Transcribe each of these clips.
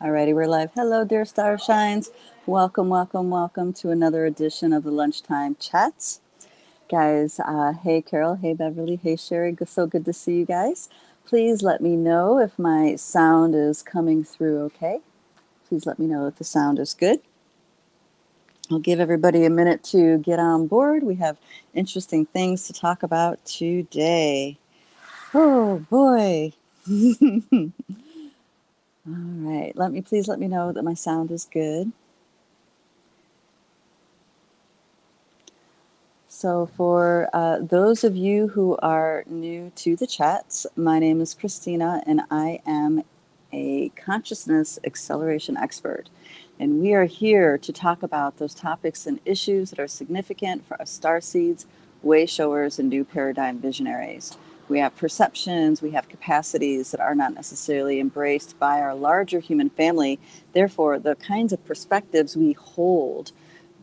Alrighty, we're live. Hello, dear star shines. Welcome, welcome, welcome to another edition of the Lunchtime Chats. Guys, uh, hey Carol, hey Beverly, hey Sherry, so good to see you guys. Please let me know if my sound is coming through okay. Please let me know if the sound is good. I'll give everybody a minute to get on board. We have interesting things to talk about today. Oh boy. All right. Let me please let me know that my sound is good. So, for uh, those of you who are new to the chats, my name is Christina and I am a consciousness acceleration expert. And we are here to talk about those topics and issues that are significant for us star seeds, way showers, and new paradigm visionaries. We have perceptions, we have capacities that are not necessarily embraced by our larger human family. Therefore, the kinds of perspectives we hold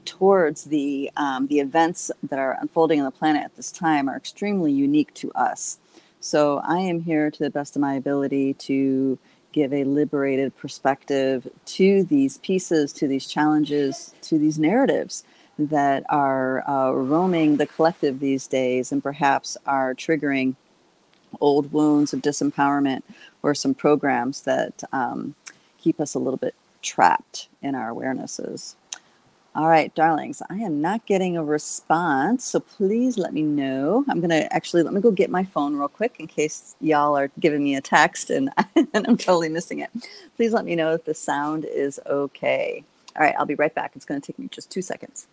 towards the, um, the events that are unfolding on the planet at this time are extremely unique to us. So, I am here to the best of my ability to give a liberated perspective to these pieces, to these challenges, to these narratives that are uh, roaming the collective these days and perhaps are triggering old wounds of disempowerment or some programs that um, keep us a little bit trapped in our awarenesses. All right, darlings, I am not getting a response, so please let me know. I'm going to actually let me go get my phone real quick in case y'all are giving me a text and, and I'm totally missing it. Please let me know if the sound is okay. All right, I'll be right back. It's going to take me just two seconds.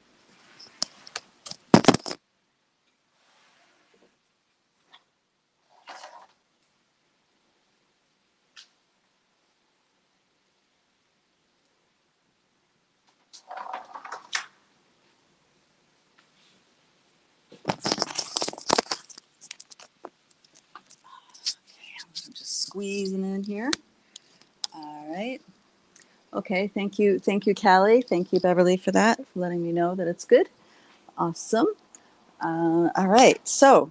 Squeezing in here. All right. Okay, thank you. Thank you, Callie. Thank you, Beverly, for that, for letting me know that it's good. Awesome. Uh, all right, so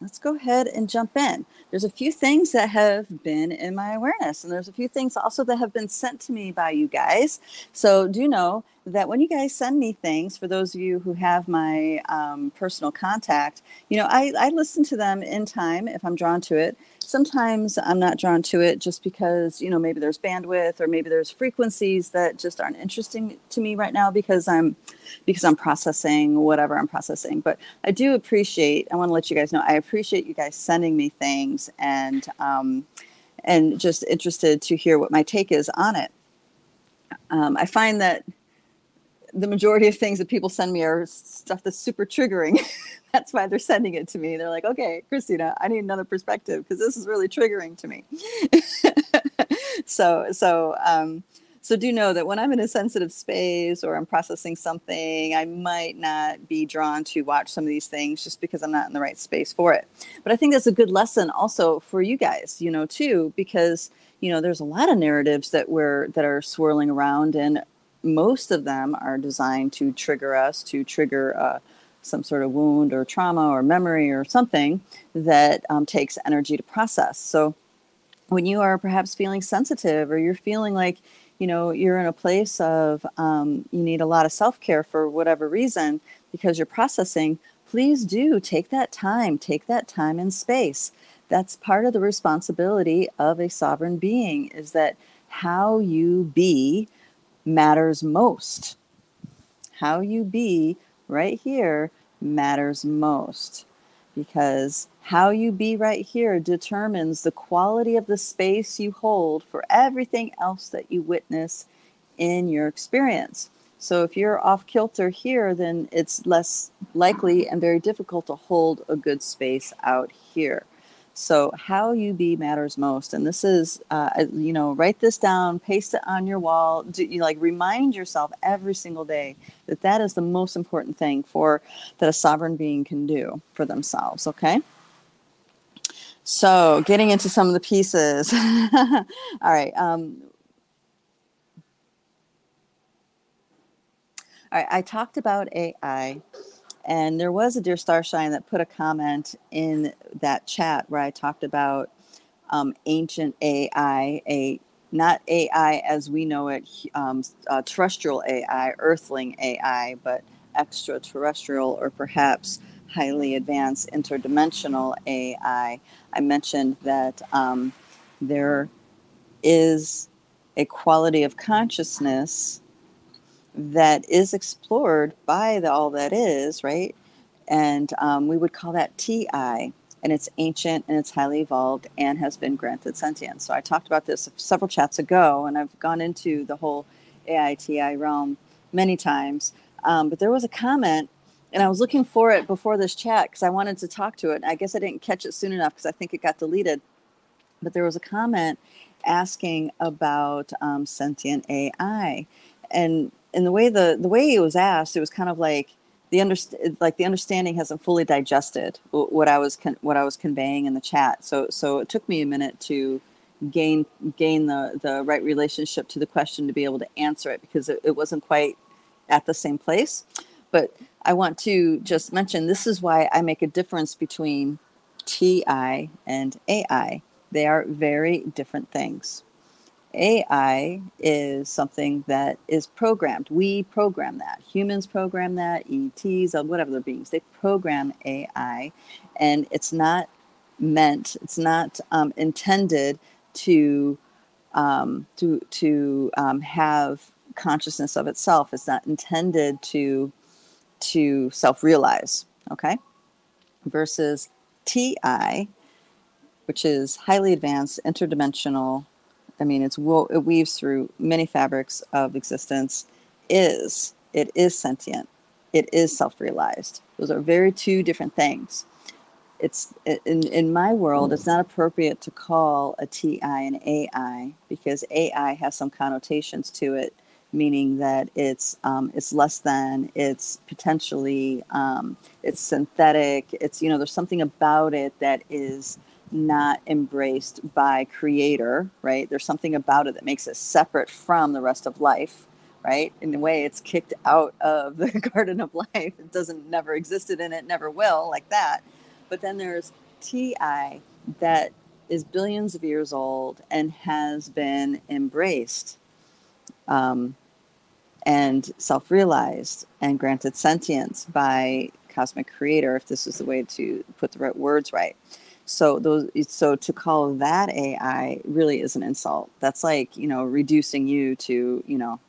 let's go ahead and jump in. There's a few things that have been in my awareness, and there's a few things also that have been sent to me by you guys. So do know that when you guys send me things, for those of you who have my um, personal contact, you know, I, I listen to them in time if I'm drawn to it. Sometimes I'm not drawn to it just because, you know, maybe there's bandwidth or maybe there's frequencies that just aren't interesting to me right now because I'm because I'm processing whatever I'm processing. But I do appreciate, I want to let you guys know, I appreciate you guys sending me things and um, and just interested to hear what my take is on it. Um, I find that the majority of things that people send me are stuff that's super triggering. that's why they're sending it to me. They're like, okay, Christina, I need another perspective because this is really triggering to me. so, so, um, so do know that when I'm in a sensitive space or I'm processing something, I might not be drawn to watch some of these things just because I'm not in the right space for it. But I think that's a good lesson also for you guys, you know, too, because you know there's a lot of narratives that we're that are swirling around and most of them are designed to trigger us, to trigger uh, some sort of wound or trauma or memory or something that um, takes energy to process. So when you are perhaps feeling sensitive or you're feeling like, you know, you're in a place of um, you need a lot of self care for whatever reason because you're processing, please do take that time, take that time and space. That's part of the responsibility of a sovereign being is that how you be matters most. How you be right here matters most because how you be right here determines the quality of the space you hold for everything else that you witness in your experience. So if you're off kilter here, then it's less likely and very difficult to hold a good space out here. So, how you be matters most. And this is, uh, you know, write this down, paste it on your wall. Do, you like remind yourself every single day that that is the most important thing for that a sovereign being can do for themselves. Okay. So, getting into some of the pieces. All right. Um, all right. I talked about AI and there was a Dear Starshine that put a comment in that chat where I talked about um, ancient AI, a not AI as we know it, um, uh, terrestrial AI, earthling AI, but extraterrestrial or perhaps highly advanced interdimensional AI. I mentioned that um, there is a quality of consciousness that is explored by the all that is, right? And um, we would call that TI and it's ancient and it's highly evolved and has been granted sentience. So I talked about this several chats ago, and I've gone into the whole AITI realm many times. Um, but there was a comment, and I was looking for it before this chat because I wanted to talk to it. I guess I didn't catch it soon enough because I think it got deleted. But there was a comment asking about um, sentient AI, and and the way the the way it was asked, it was kind of like the underst- like the understanding hasn't fully digested what I was con- what I was conveying in the chat. So so it took me a minute to gain gain the the right relationship to the question to be able to answer it because it, it wasn't quite at the same place. But I want to just mention this is why I make a difference between TI and AI. They are very different things. AI is something that is programmed. We program that. Humans program that, ETs, uh, whatever they're beings, they program AI. And it's not meant, it's not um, intended to, um, to, to um, have consciousness of itself. It's not intended to, to self realize. Okay. Versus TI, which is highly advanced, interdimensional I mean, it's wo- it weaves through many fabrics of existence. Is it is sentient? It is self-realized. Those are very two different things. It's in in my world. It's not appropriate to call a TI an AI because AI has some connotations to it, meaning that it's um, it's less than, it's potentially um, it's synthetic. It's you know there's something about it that is not embraced by creator right? There's something about it that makes it separate from the rest of life right? In a way it's kicked out of the garden of life. It doesn't never existed and it never will like that. But then there's ti that is billions of years old and has been embraced um, and self-realized and granted sentience by cosmic creator if this is the way to put the right words right so those so to call that AI really is an insult. That's like, you know, reducing you to, you know,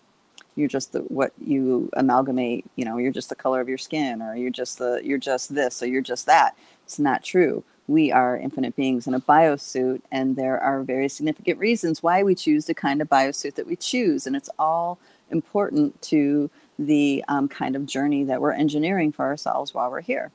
you're just the what you amalgamate, you know, you're just the color of your skin or you're just the you're just this or you're just that. It's not true. We are infinite beings in a biosuit and there are very significant reasons why we choose the kind of biosuit that we choose and it's all important to the um, kind of journey that we're engineering for ourselves while we're here.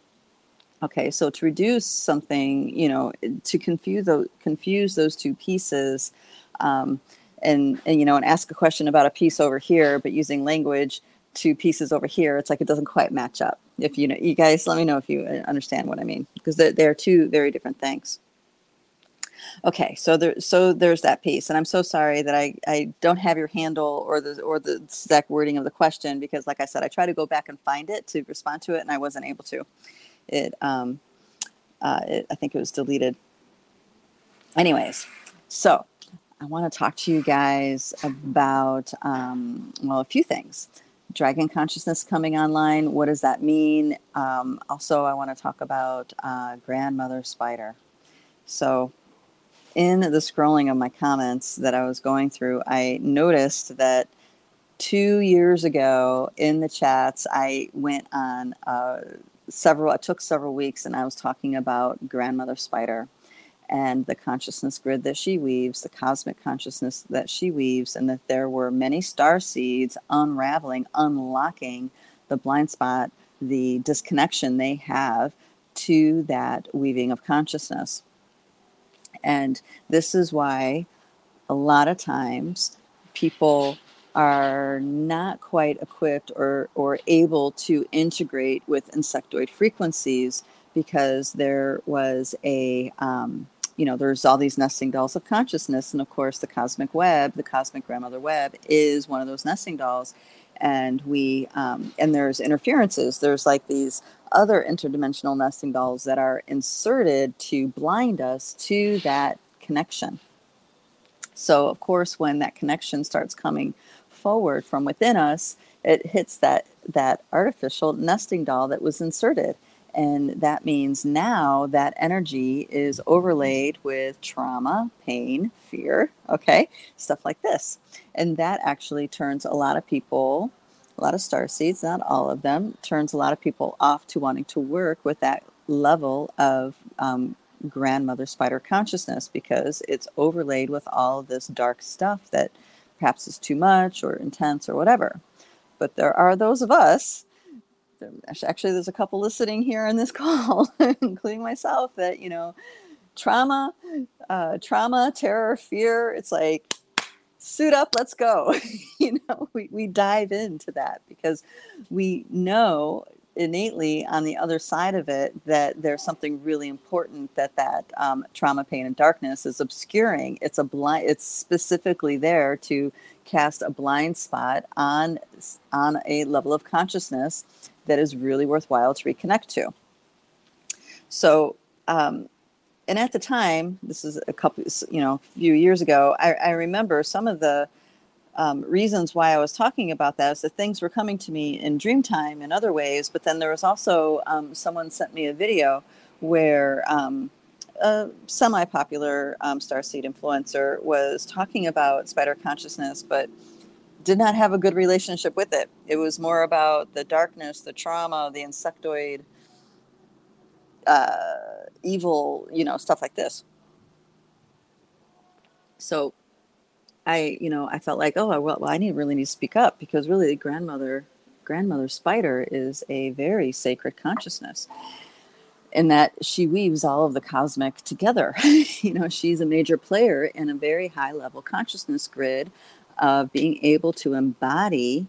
Okay, so to reduce something, you know, to confuse those confuse those two pieces, um, and and you know, and ask a question about a piece over here, but using language to pieces over here, it's like it doesn't quite match up. If you know, you guys, let me know if you uh, understand what I mean, because they're, they're two very different things. Okay, so there, so there's that piece, and I'm so sorry that I, I don't have your handle or the or the exact wording of the question because, like I said, I try to go back and find it to respond to it, and I wasn't able to it, um, uh, it, I think it was deleted. Anyways, so I want to talk to you guys about, um, well, a few things. Dragon consciousness coming online. What does that mean? Um, also, I want to talk about uh, grandmother spider. So, in the scrolling of my comments that I was going through, I noticed that two years ago in the chats, I went on a several, it took several weeks, and I was talking about grandmother spider and the consciousness grid that she weaves, the cosmic consciousness that she weaves, and that there were many star seeds unraveling, unlocking the blind spot, the disconnection they have to that weaving of consciousness. And this is why a lot of times people are not quite equipped or, or able to integrate with insectoid frequencies because there was a, um, you know, there's all these nesting dolls of consciousness. And of course, the cosmic web, the cosmic grandmother web, is one of those nesting dolls. And we, um, and there's interferences. There's like these other interdimensional nesting dolls that are inserted to blind us to that connection. So, of course, when that connection starts coming forward from within us, it hits that that artificial nesting doll that was inserted. And that means now that energy is overlaid with trauma, pain, fear, okay, stuff like this. And that actually turns a lot of people, a lot of star seeds, not all of them, turns a lot of people off to wanting to work with that level of um, grandmother spider consciousness because it's overlaid with all this dark stuff that perhaps is too much or intense or whatever. But there are those of us actually there's a couple listening here in this call including myself that you know trauma uh, trauma terror fear it's like suit up let's go you know we, we dive into that because we know innately on the other side of it that there's something really important that that um, trauma pain and darkness is obscuring it's a blind it's specifically there to cast a blind spot on on a level of consciousness that is really worthwhile to reconnect to. So, um, and at the time, this is a couple, you know, a few years ago, I, I remember some of the um, reasons why I was talking about that is that things were coming to me in dream time in other ways, but then there was also um, someone sent me a video where um, a semi-popular um, starseed influencer was talking about spider consciousness, but did not have a good relationship with it. It was more about the darkness, the trauma, the insectoid, uh, evil, you know, stuff like this. So I, you know, I felt like, oh, well, well, I need really need to speak up because really, grandmother, grandmother spider is a very sacred consciousness, in that she weaves all of the cosmic together. you know, she's a major player in a very high level consciousness grid of being able to embody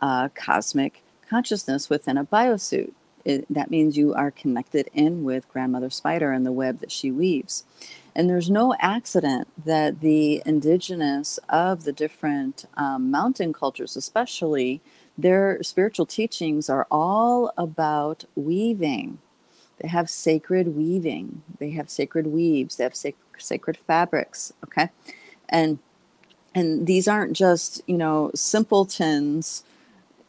uh, cosmic consciousness within a biosuit. It, that means you are connected in with Grandmother Spider and the web that she weaves. And there's no accident that the indigenous of the different um, mountain cultures, especially, their spiritual teachings are all about weaving. They have sacred weaving, they have sacred weaves, they have sac- sacred fabrics, okay? And and these aren't just you know simpletons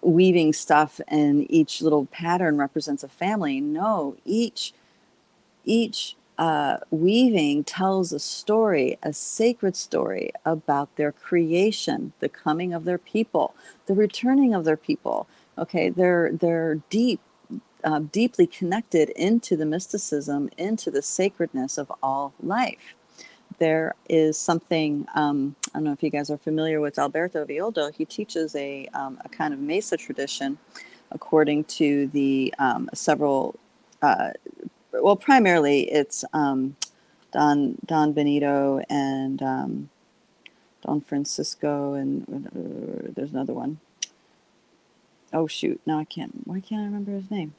weaving stuff and each little pattern represents a family no each each uh, weaving tells a story a sacred story about their creation the coming of their people the returning of their people okay they're they're deep uh, deeply connected into the mysticism into the sacredness of all life there is something um, I don't know if you guys are familiar with Alberto Villoldo. He teaches a, um, a kind of Mesa tradition according to the um, several, uh, well, primarily it's um, Don, Don Benito and um, Don Francisco, and uh, there's another one. Oh, shoot. Now I can't, why can't I remember his name?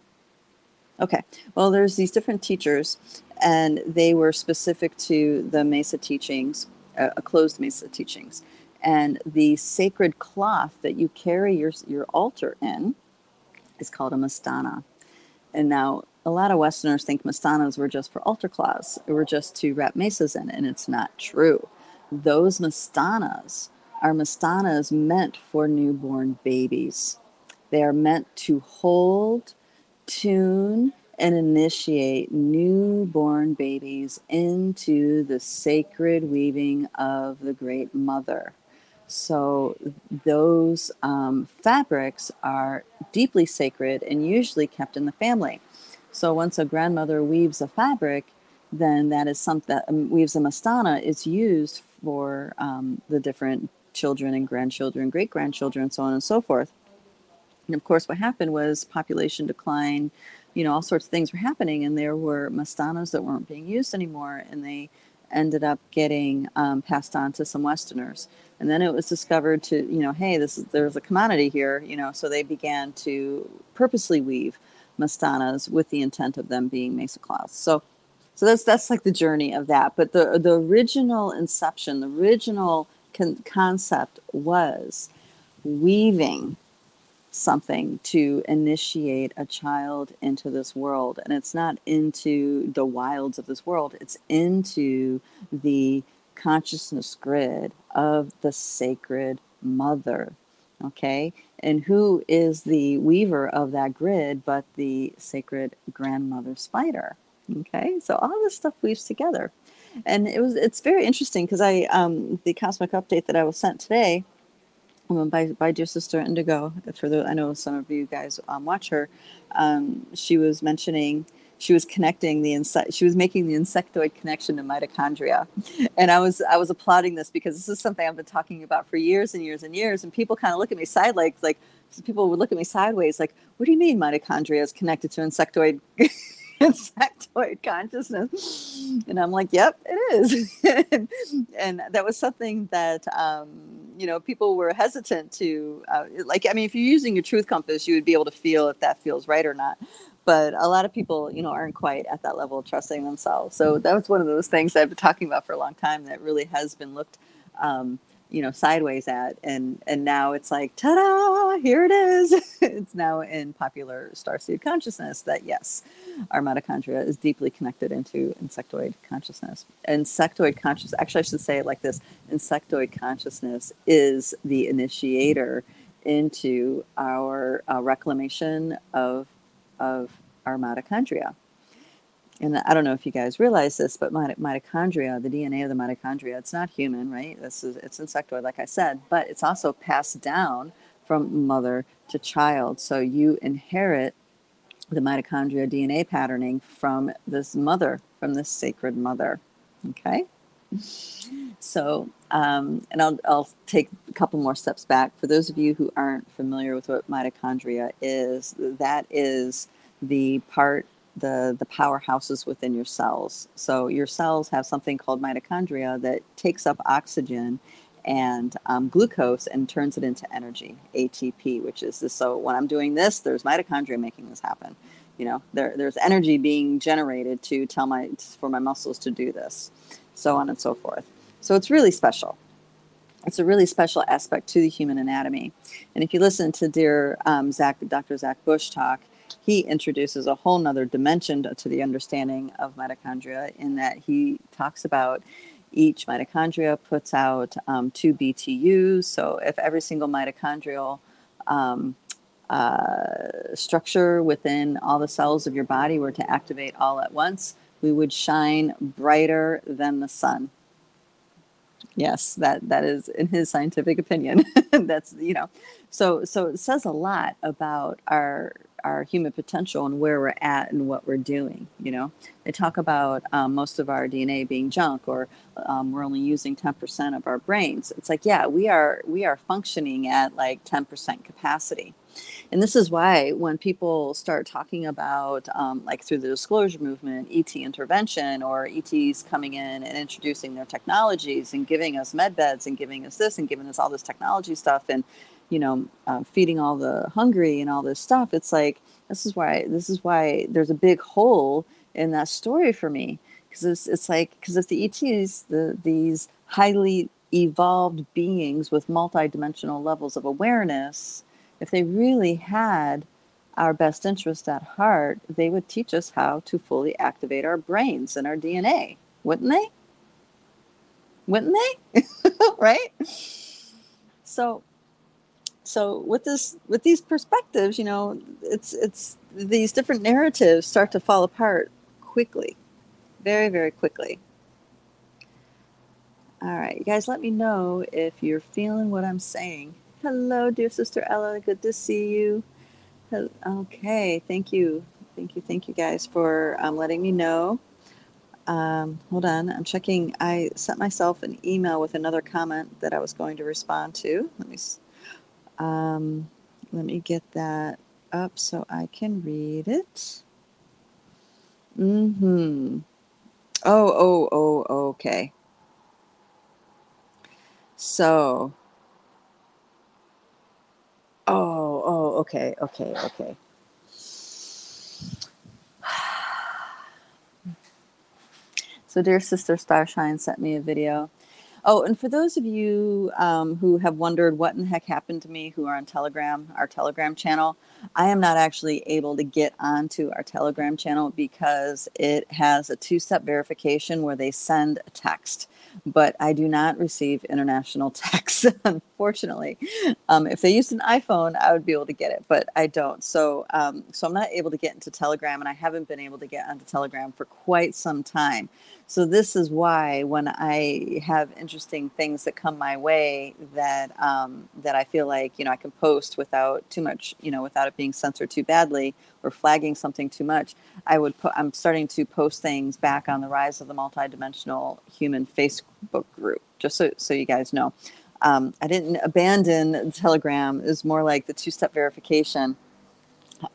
Okay. Well, there's these different teachers, and they were specific to the Mesa teachings, uh, closed Mesa teachings. And the sacred cloth that you carry your, your altar in is called a mestana. And now, a lot of Westerners think mestanas were just for altar cloths, were just to wrap mesas in, and it's not true. Those mestanas are mestanas meant for newborn babies. They are meant to hold tune and initiate newborn babies into the sacred weaving of the Great Mother. So, those um, fabrics are deeply sacred and usually kept in the family. So, once a grandmother weaves a fabric, then that is something that um, weaves a mestana It's used for um, the different children and grandchildren, great grandchildren, and so on and so forth. And of course, what happened was population decline, you know, all sorts of things were happening, and there were mestanas that weren't being used anymore, and they ended up getting um, passed on to some Westerners. And then it was discovered to, you know, hey, this is there's a commodity here, you know, so they began to purposely weave mestanas with the intent of them being mesa cloths. So, so that's that's like the journey of that. But the the original inception, the original con- concept was weaving something to initiate a child into this world. And it's not into the wilds of this world, it's into the consciousness grid of the sacred mother. Okay. And who is the weaver of that grid but the sacred grandmother spider? Okay. So all this stuff weaves together. And it was it's very interesting because I um the cosmic update that I was sent today um, by, by dear sister Indigo, for the I know some of you guys um, watch her, um, she was mentioning she was connecting the insect she was making the insectoid connection to mitochondria. And i was i was applauding this because this is something i've been talking about for years and years and years. And people kind of look at me sideways like people would look at me sideways like what do you mean mitochondria is connected to insectoid insectoid consciousness. And i'm like yep it is. And that was something that um, you know people were hesitant to uh, like i mean if you're using your truth compass you would be able to feel if that feels right or not. But a lot of people you know aren't quite at that level of trusting themselves. So that was one of those things i've been talking about for a long time that really has been looked um, you know sideways at and and now it's like ta-da here it is. It's now in popular starseed consciousness that yes our mitochondria is deeply connected into insectoid consciousness. Insectoid consciousness actually i should say it like this. Insectoid consciousness is the initiator into our uh, reclamation of of our mitochondria. And I don't know if you guys realize this, but mitochondria, the DNA of the mitochondria, it's not human, right? This is it's insectoid, like I said, but it's also passed down from mother to child. So you inherit the mitochondria DNA patterning from this mother, from this sacred mother. Okay. So, um, and I'll, I'll take a couple more steps back. For those of you who aren't familiar with what mitochondria is, that is the part, the, the powerhouses within your cells. So, your cells have something called mitochondria that takes up oxygen and um, glucose and turns it into energy, ATP, which is this. So, when I'm doing this, there's mitochondria making this happen. You know, there, there's energy being generated to tell my for my muscles to do this so on and so forth. So it's really special. It's a really special aspect to the human anatomy. And if you listen to dear um, Zach, Dr. Zach Bush talk, he introduces a whole nother dimension to the understanding of mitochondria in that he talks about each mitochondria puts out um, two BTUs. So if every single mitochondrial um, uh, structure within all the cells of your body were to activate all at once, we would shine brighter than the sun. Yes, that that is in his scientific opinion. That's you know, so so it says a lot about our our human potential and where we're at and what we're doing. You know, they talk about um, most of our DNA being junk, or um, we're only using ten percent of our brains. It's like, yeah, we are we are functioning at like ten percent capacity. And this is why when people start talking about, um, like through the disclosure movement, ET intervention or ETs coming in and introducing their technologies and giving us med beds and giving us this and giving us all this technology stuff and, you know, uh, feeding all the hungry and all this stuff, it's like, this is why, this is why there's a big hole in that story for me. Because it's, it's like, because if the ETs, the, these highly evolved beings with multidimensional levels of awareness, if they really had our best interest at heart, they would teach us how to fully activate our brains and our DNA, wouldn't they? Wouldn't they? right? So so with this with these perspectives, you know, it's it's these different narratives start to fall apart quickly. Very, very quickly. All right, you guys let me know if you're feeling what I'm saying. Hello, dear sister Ella. Good to see you. Okay, thank you. Thank you. Thank you guys for um, letting me know. Um, hold on, I'm checking. I sent myself an email with another comment that I was going to respond to. Let me um, let me get that up so I can read it. Mm hmm. Oh, oh, oh. Okay. So Oh, oh, okay, okay, okay. So, dear sister Starshine sent me a video. Oh, and for those of you um, who have wondered what in the heck happened to me who are on Telegram, our Telegram channel, I am not actually able to get onto our Telegram channel because it has a two step verification where they send a text but I do not receive international texts, unfortunately. Um, if they used an iPhone, I would be able to get it, but I don't. So, um, so I'm not able to get into Telegram, and I haven't been able to get onto Telegram for quite some time. So this is why when I have interesting things that come my way that um, that I feel like you know I can post without too much, you know, without it being censored too badly or flagging something too much, I would put. I'm starting to post things back on the Rise of the Multidimensional Human Facebook group, just so so you guys know. Um, I didn't abandon Telegram. Is more like the two-step verification.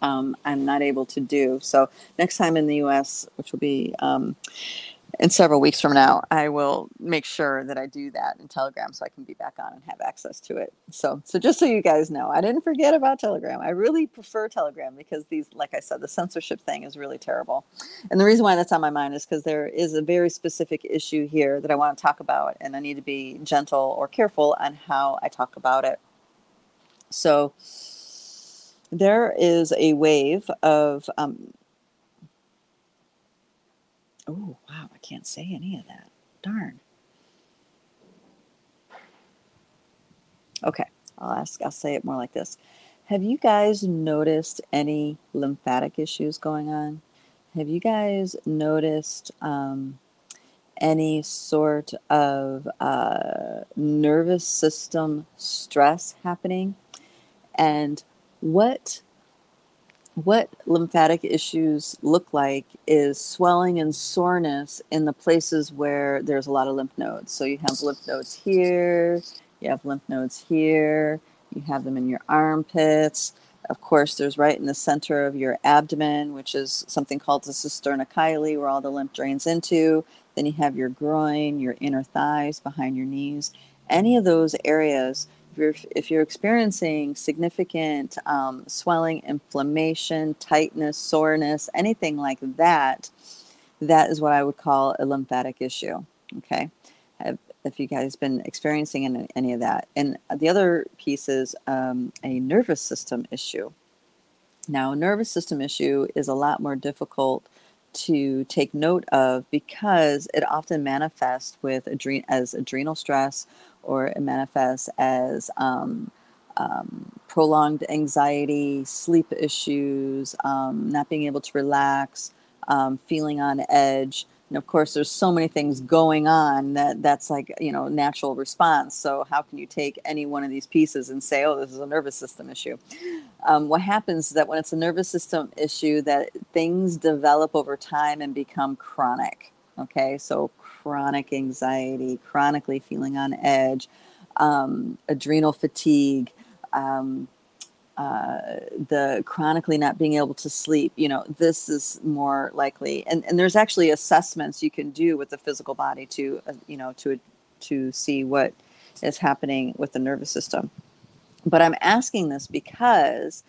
Um, I'm not able to do so. Next time in the U.S., which will be um, in several weeks from now, I will make sure that I do that in Telegram so I can be back on and have access to it. So, so just so you guys know, I didn't forget about Telegram. I really prefer Telegram because these, like I said, the censorship thing is really terrible. And the reason why that's on my mind is because there is a very specific issue here that I want to talk about, and I need to be gentle or careful on how I talk about it. So, there is a wave of um, Oh, wow, I can't say any of that. Darn. Okay, I'll ask, I'll say it more like this. Have you guys noticed any lymphatic issues going on? Have you guys noticed um, any sort of uh, nervous system stress happening? And what what lymphatic issues look like is swelling and soreness in the places where there's a lot of lymph nodes. So you have lymph nodes here, you have lymph nodes here, you have them in your armpits. Of course, there's right in the center of your abdomen, which is something called the cisterna chyli, where all the lymph drains into. Then you have your groin, your inner thighs, behind your knees. Any of those areas you're if you're experiencing significant um, swelling, inflammation, tightness, soreness, anything like that, that is what I would call a lymphatic issue. Okay, if you guys been experiencing any, any, of that, and the other piece is um, a nervous system issue. Now, a nervous system issue is a lot more difficult to take note of because it often manifests with adre- as adrenal stress or it manifests as um, um, prolonged anxiety, sleep issues, um, not being able to relax, um, feeling on edge. And of course, there's so many things going on that that's like you know natural response. So how can you take any one of these pieces and say, oh, this is a nervous system issue? Um, what happens is that when it's a nervous system issue, that things develop over time and become chronic. Okay, so chronic anxiety, chronically feeling on edge, um, adrenal fatigue, um, uh, the chronically not being able to sleep, you know, this is more likely. And, and there's actually assessments you can do with the physical body to, uh, you know, to, to see what is happening with the nervous system. But I'm asking this because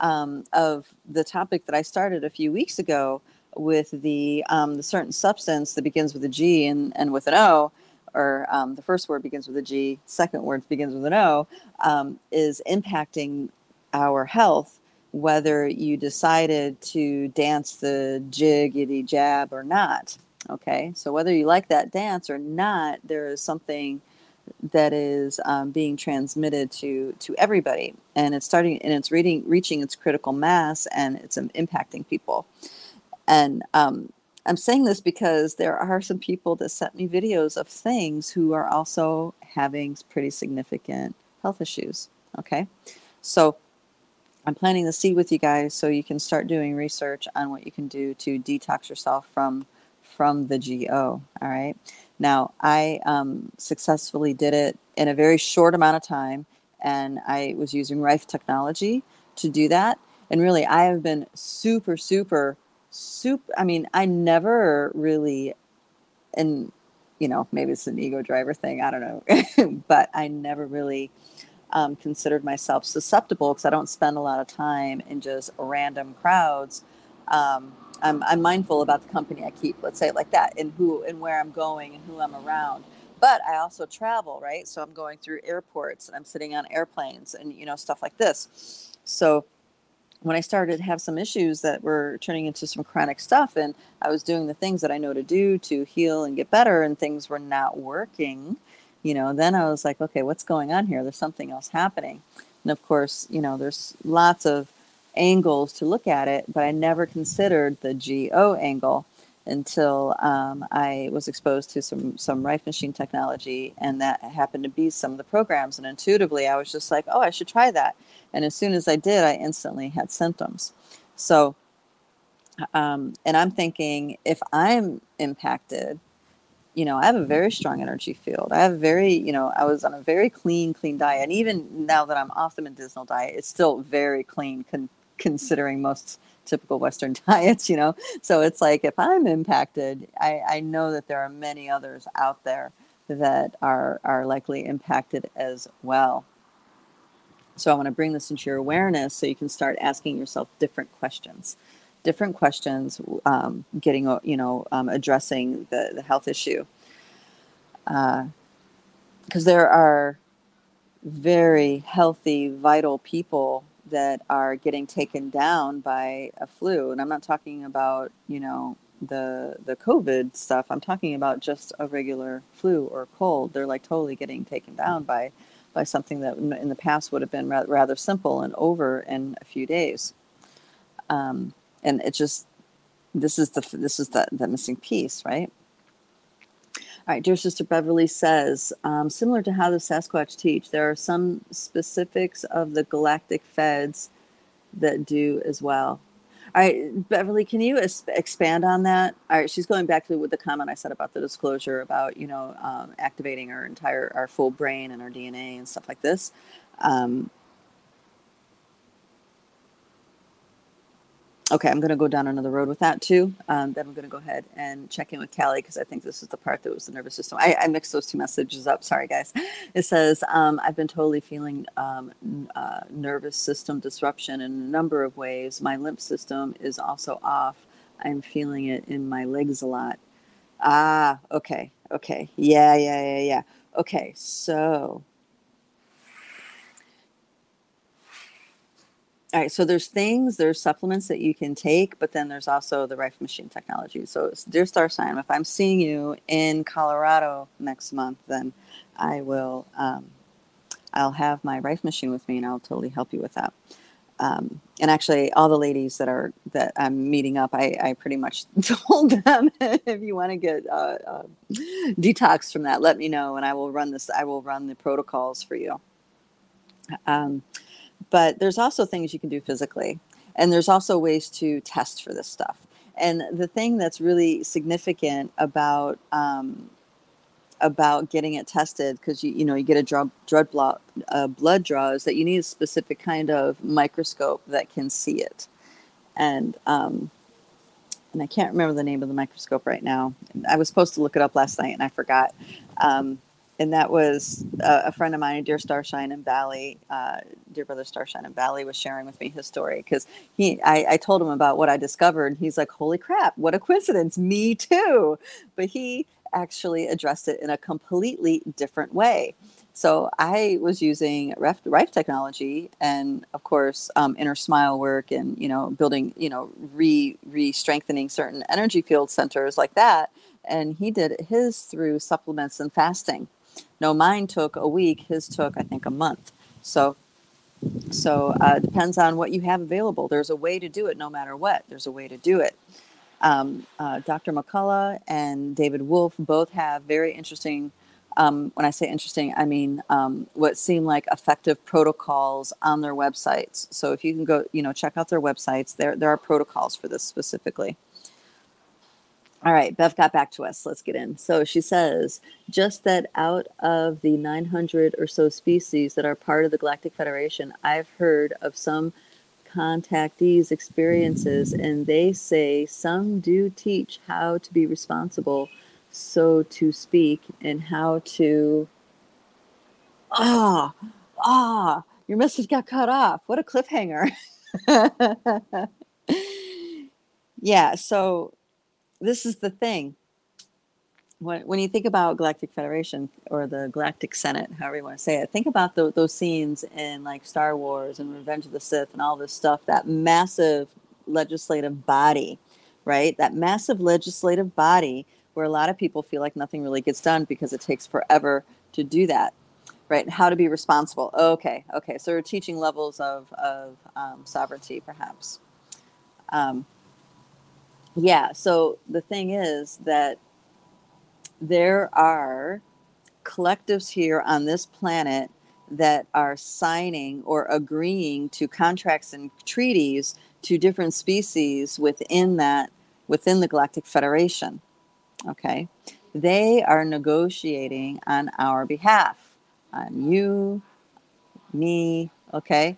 um, of the topic that I started a few weeks ago with the um, the certain substance that begins with a G and, and with an O, or um, the first word begins with a G, second word begins with an O, um, is impacting our health, whether you decided to dance the jiggity jab or not. Okay, so whether you like that dance or not, there is something that is um, being transmitted to to everybody, and it's starting and it's reading reaching its critical mass, and it's um, impacting people. And um, I'm saying this because there are some people that sent me videos of things who are also having pretty significant health issues. Okay. So I'm planting the seed with you guys so you can start doing research on what you can do to detox yourself from from the GO. All right. Now, I um, successfully did it in a very short amount of time, and I was using Rife technology to do that. And really, I have been super, super super i mean i never really and you know maybe it's an ego driver thing i don't know but i never really um, considered myself susceptible because i don't spend a lot of time in just random crowds um, I'm, I'm mindful about the company i keep let's say it like that and who and where i'm going and who i'm around but I also travel, right? So I'm going through airports and I'm sitting on airplanes and you know stuff like this. So when I started to have some issues that were turning into some chronic stuff, and I was doing the things that I know to do to heal and get better, and things were not working, you know, then I was like, okay, what's going on here? There's something else happening. And of course, you know, there's lots of angles to look at it, but I never considered the GO angle until um, I was exposed to some some Rife machine technology, and that happened to be some of the programs. And intuitively, I was just like, "Oh, I should try that." And as soon as I did, I instantly had symptoms. So, um, and I'm thinking, if I'm impacted, you know, I have a very strong energy field. I have very, you know, I was on a very clean, clean diet, and even now that I'm off the medicinal diet, it's still very clean, con- considering most typical Western diets, you know. So it's like if I'm impacted, I, I know that there are many others out there that are are likely impacted as well. So I want to bring this into your awareness so you can start asking yourself different questions, different questions, um, getting you know um, addressing the the health issue. Because uh, there are very healthy, vital people that are getting taken down by a flu and i'm not talking about you know the the covid stuff i'm talking about just a regular flu or cold they're like totally getting taken down by by something that in the past would have been rather simple and over in a few days. Um, and it just this is the this is the, the missing piece right all right, dear Sister Beverly says, um, similar to how the Sasquatch teach, there are some specifics of the galactic feds that do as well. All right, Beverly, can you es- expand on that? All right, she's going back to with the comment I said about the disclosure about you know um, activating our entire our full brain and our DNA and stuff like this. Um, Okay, I'm going to go down another road with that too. Um, then I'm going to go ahead and check in with Callie because I think this is the part that was the nervous system. I, I mixed those two messages up. Sorry, guys. It says, um, I've been totally feeling um, uh, nervous system disruption in a number of ways. My lymph system is also off. I'm feeling it in my legs a lot. Ah, okay. Okay. Yeah, yeah, yeah, yeah. Okay, so All right, so there's things, there's supplements that you can take, but then there's also the Rife Machine technology. So, dear Starshine, if I'm seeing you in Colorado next month, then I will, um, I'll have my Rife Machine with me, and I'll totally help you with that. Um, and actually, all the ladies that are that I'm meeting up, I, I pretty much told them if you want to get uh, uh, detox from that, let me know, and I will run this. I will run the protocols for you. Um, but there's also things you can do physically, and there's also ways to test for this stuff. And the thing that's really significant about um, about getting it tested because you you know you get a drug blood blood, uh, blood draw is that you need a specific kind of microscope that can see it, and um, and I can't remember the name of the microscope right now. I was supposed to look it up last night and I forgot. Um, and that was uh, a friend of mine, dear Starshine and Valley, uh, dear brother Starshine and Valley, was sharing with me his story because he, I, I told him about what I discovered. And he's like, "Holy crap! What a coincidence! Me too!" But he actually addressed it in a completely different way. So I was using Rife, Rife technology, and of course, um, inner smile work, and you know, building, you know, re re strengthening certain energy field centers like that. And he did his through supplements and fasting. No, mine took a week. His took, I think, a month. So, so uh, depends on what you have available. There's a way to do it, no matter what. There's a way to do it. Um, uh, Dr. McCullough and David Wolfe both have very interesting. Um, when I say interesting, I mean um, what seem like effective protocols on their websites. So if you can go, you know, check out their websites, there there are protocols for this specifically. All right, Bev got back to us. Let's get in. So she says, just that out of the 900 or so species that are part of the Galactic Federation, I've heard of some contactees' experiences, and they say some do teach how to be responsible, so to speak, and how to. Ah, ah, your message got cut off. What a cliffhanger. yeah, so this is the thing when, when you think about Galactic Federation or the Galactic Senate, however you want to say it, think about the, those scenes in like Star Wars and Revenge of the Sith and all this stuff, that massive legislative body, right? That massive legislative body where a lot of people feel like nothing really gets done because it takes forever to do that, right? How to be responsible. Okay, okay. So we're teaching levels of, of um, sovereignty, perhaps. Um, yeah, so the thing is that there are collectives here on this planet that are signing or agreeing to contracts and treaties to different species within that within the galactic federation okay? They are negotiating on our behalf on you me okay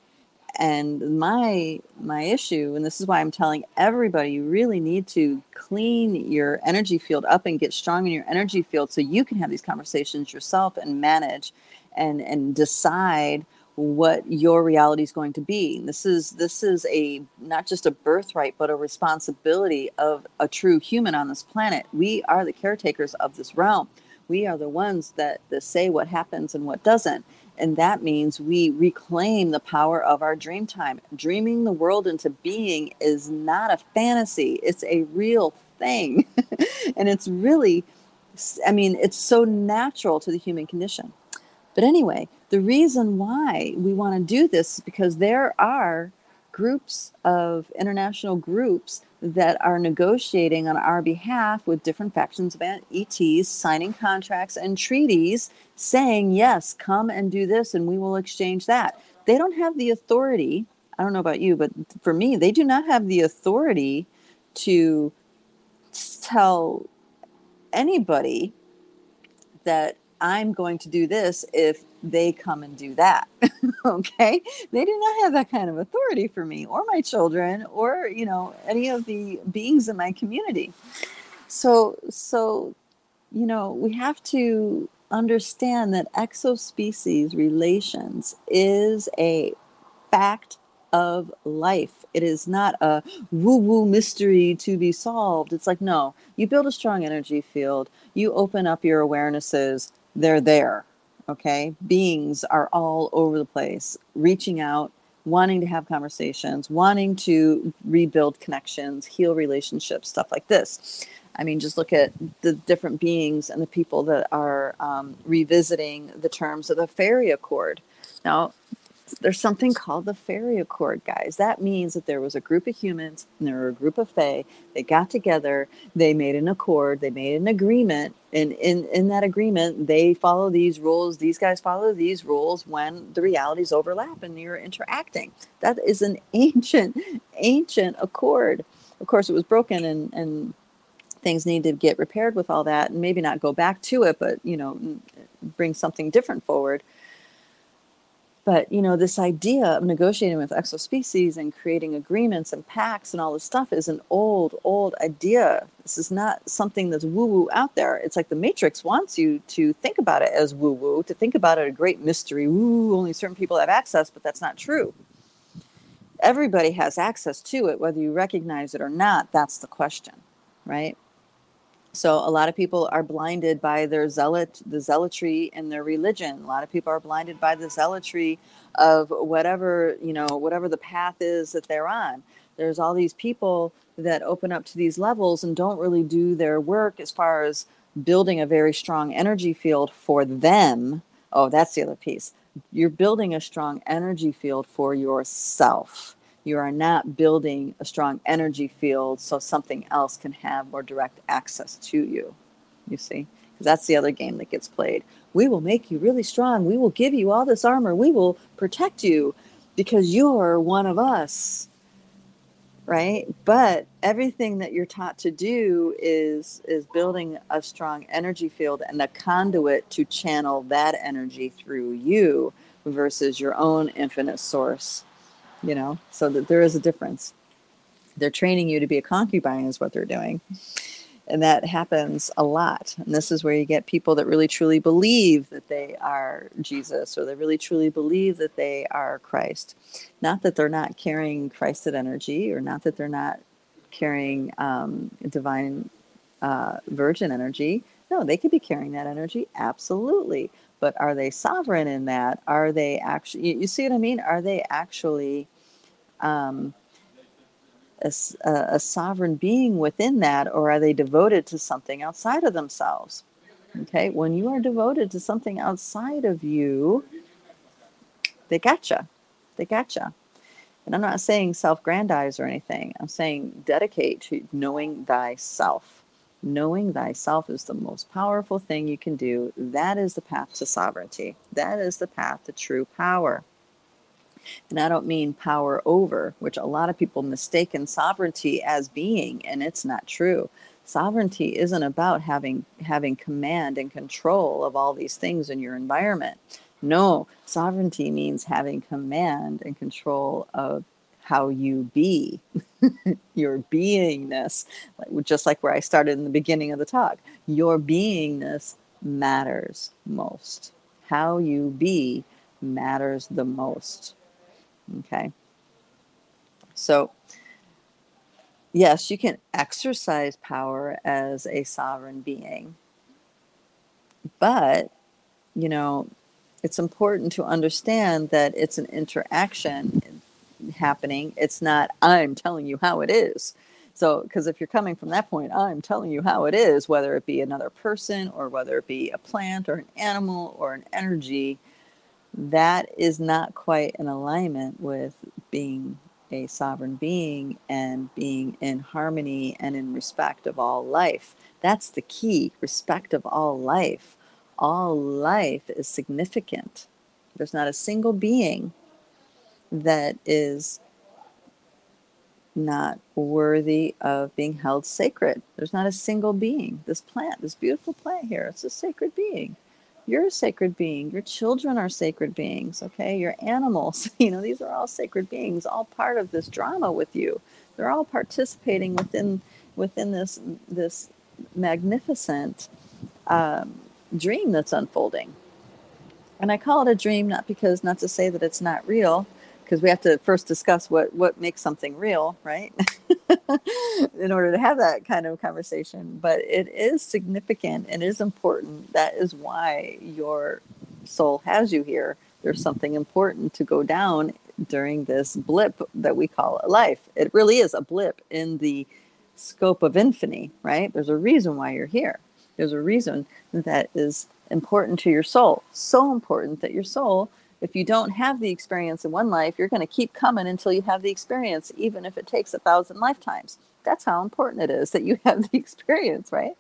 and my my issue and this is why i'm telling everybody you really need to clean your energy field up and get strong in your energy field so you can have these conversations yourself and manage and and decide what your reality is going to be. This is this is a not just a birthright but a responsibility of a true human on this planet. We are the caretakers of this realm. We are the ones that, that say what happens and what doesn't and that means we reclaim the power of our dream time. Dreaming the world into being is not a fantasy, it's a real thing. and it's really, I mean, it's so natural to the human condition. But anyway, the reason why we want to do this is because there are groups of international groups that are negotiating on our behalf with different factions of ETs, signing contracts and treaties saying, yes, come and do this and we will exchange that. They don't have the authority. I don't know about you, but for me, they do not have the authority to tell anybody that I'm going to do this if they come and do that. okay? They do not have that kind of authority for me or my children or, you know, any of the beings in my community. So so you know, we have to understand that exospecies relations is a fact of life. It is not a woo woo mystery to be solved. It's like, no, you build a strong energy field, you open up your awarenesses, they're there. Okay. Beings are all over the place, reaching out, wanting to have conversations, wanting to rebuild connections, heal relationships, stuff like this. I mean, just look at the different beings and the people that are um, revisiting the terms of the Fairy Accord. Now, there's something called the fairy accord guys. That means that there was a group of humans and there were a group of fae. They got together they made an accord they made an agreement and in, in that agreement they follow these rules these guys follow these rules when the realities overlap and you're interacting. That is an ancient ancient accord. Of course it was broken and and things need to get repaired with all that and maybe not go back to it but you know bring something different forward but you know, this idea of negotiating with exospecies and creating agreements and pacts and all this stuff is an old, old idea. This is not something that's woo-woo out there. It's like the Matrix wants you to think about it as woo-woo, to think about it a great mystery. Woo, only certain people have access, but that's not true. Everybody has access to it, whether you recognize it or not. That's the question, right? So a lot of people are blinded by their zealot, the zealotry in their religion. A lot of people are blinded by the zealotry of whatever, you know, whatever the path is that they're on. There's all these people that open up to these levels and don't really do their work as far as building a very strong energy field for them. Oh, that's the other piece. You're building a strong energy field for yourself you are not building a strong energy field so something else can have more direct access to you. You see? Because that's the other game that gets played. We will make you really strong. We will give you all this armor. We will protect you because you're one of us. Right? But everything that you're taught to do is is building a strong energy field and a conduit to channel that energy through you versus your own infinite source you know, so that there is a difference. They're training you to be a concubine, is what they're doing. And that happens a lot. And this is where you get people that really truly believe that they are Jesus or they really truly believe that they are Christ. Not that they're not carrying Christed energy or not that they're not carrying um, divine uh, virgin energy. No, they could be carrying that energy, absolutely. But are they sovereign in that? Are they actually, you, you see what I mean? Are they actually um, a, a sovereign being within that, or are they devoted to something outside of themselves? Okay, when you are devoted to something outside of you, they gotcha. They gotcha. And I'm not saying self grandize or anything. I'm saying dedicate to knowing thyself. Knowing thyself is the most powerful thing you can do. That is the path to sovereignty. That is the path to true power. And I don't mean power over, which a lot of people mistaken sovereignty as being, and it's not true. Sovereignty isn't about having having command and control of all these things in your environment. No, sovereignty means having command and control of how you be, your beingness, just like where I started in the beginning of the talk. Your beingness matters most. How you be matters the most. Okay. So, yes, you can exercise power as a sovereign being, but, you know, it's important to understand that it's an interaction happening. It's not, I'm telling you how it is. So, because if you're coming from that point, I'm telling you how it is, whether it be another person or whether it be a plant or an animal or an energy, that is not quite in alignment with being a sovereign being and being in harmony and in respect of all life. That's the key respect of all life. All life is significant. There's not a single being that is not worthy of being held sacred. There's not a single being. This plant, this beautiful plant here, it's a sacred being. You're a sacred being. Your children are sacred beings okay? Your animals you know these are all sacred beings all part of this drama with you. They're all participating within within this this magnificent um, dream that's unfolding. And i call it a dream not because not to say that it's not real because we have to first discuss what what makes something real right? In order to have that kind of conversation. But it is significant and is important. That is why your soul has you here. There's something important to go down during this blip that we call a life. It really is a blip in the scope of infinity right? There's a reason why you're here. There's a reason that is important to your soul. So important that your soul if you don't have the experience in one life, you're going to keep coming until you have the experience, even if it takes a thousand lifetimes. That's how important it is that you have the experience, right?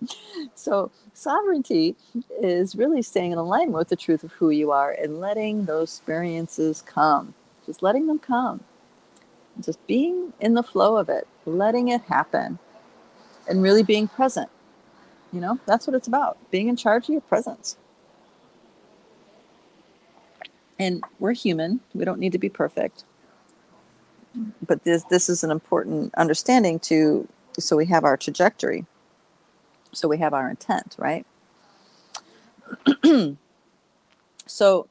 So, sovereignty is really staying in alignment with the truth of who you are and letting those experiences come, just letting them come, just being in the flow of it, letting it happen, and really being present. You know, that's what it's about being in charge of your presence and we're human. We don't need to be perfect. But this this is an important understanding to so we have our trajectory. So we have our intent right? So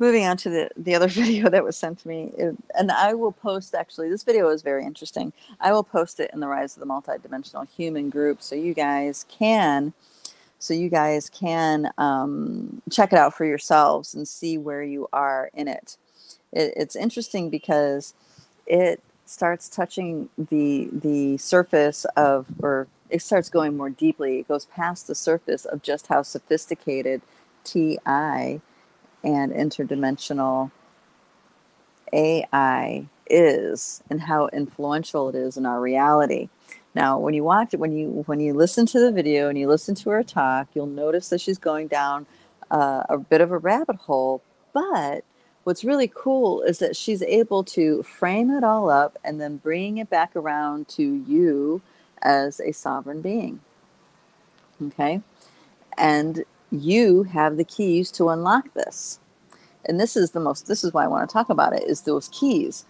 moving on to the the other video that was sent to me it, and i will post actually this video is very interesting. I will post it in the rise of the multidimensional human group so you guys can so you guys can um, check it out for yourselves and see where you are in it. it. It's interesting because it starts touching the the surface of, or it starts going more deeply. It goes past the surface of just how sophisticated TI and interdimensional AI is and how influential it is in our reality. Now, when you watch it, when you when you listen to the video and you listen to her talk, you'll notice that she's going down uh, a bit of a rabbit hole. But what's really cool is that she's able to frame it all up and then bring it back around to you as a sovereign being. Okay, and you have the keys to unlock this. And this is the most. This is why I want to talk about it. Is those keys?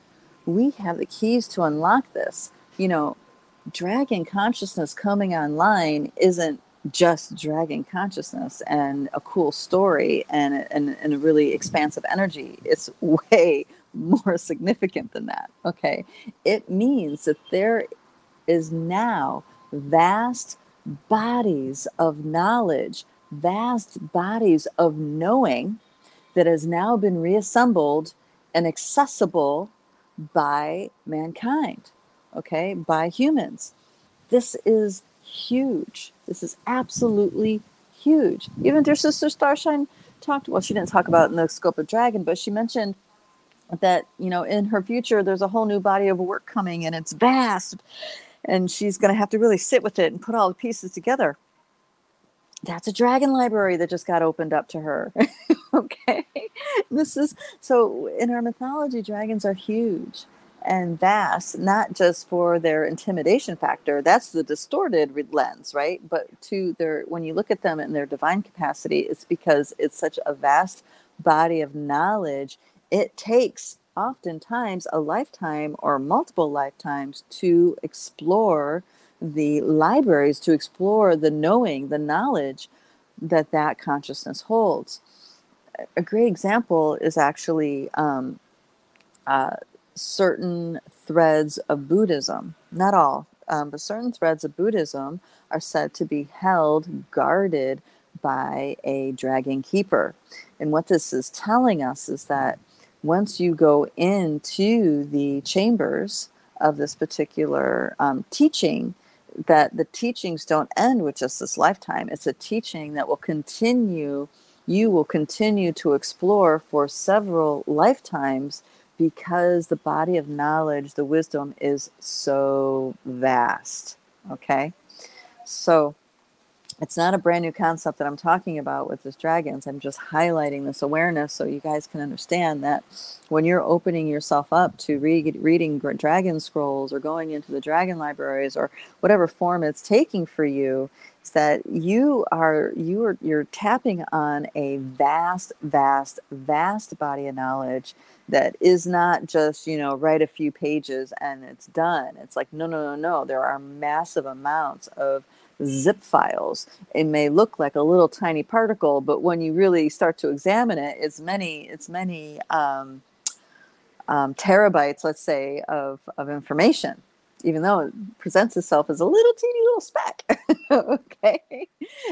We have the keys to unlock this. You know, dragon consciousness coming online isn't just dragon consciousness and a cool story and, and, and a really expansive energy. It's way more significant than that. Okay. It means that there is now vast bodies of knowledge, vast bodies of knowing that has now been reassembled and accessible by mankind, okay, by humans. This is huge. This is absolutely huge. Even dear sister Starshine talked, well, she didn't talk about in the scope of Dragon, but she mentioned that, you know, in her future, there's a whole new body of work coming and it's vast. And she's going to have to really sit with it and put all the pieces together. That's a dragon library that just got opened up to her. okay. This is so in our mythology, dragons are huge and vast, not just for their intimidation factor. That's the distorted lens, right? But to their, when you look at them in their divine capacity, it's because it's such a vast body of knowledge. It takes oftentimes a lifetime or multiple lifetimes to explore the libraries, to explore the knowing, the knowledge that that consciousness holds. A great example is actually um, uh, certain threads of Buddhism, not all, um, but certain threads of Buddhism are said to be held, guarded by a dragon keeper. And what this is telling us is that once you go into the chambers of this particular um, teaching, that the teachings don't end with just this lifetime. It's a teaching that will continue, you will continue to explore for several lifetimes because the body of knowledge, the wisdom is so vast. Okay. So it's not a brand new concept that I'm talking about with this dragons. I'm just highlighting this awareness so you guys can understand that when you're opening yourself up to read, reading dragon scrolls or going into the dragon libraries or whatever form it's taking for you, is that you are you are you're tapping on a vast, vast, vast body of knowledge that is not just you know write a few pages and it's done. It's like no, no, no, no. There are massive amounts of zip files. It may look like a little tiny particle, but when you really start to examine it, it's many, it's many um, um, terabytes, let's say, of, of information, even though it presents itself as a little teeny little speck. okay.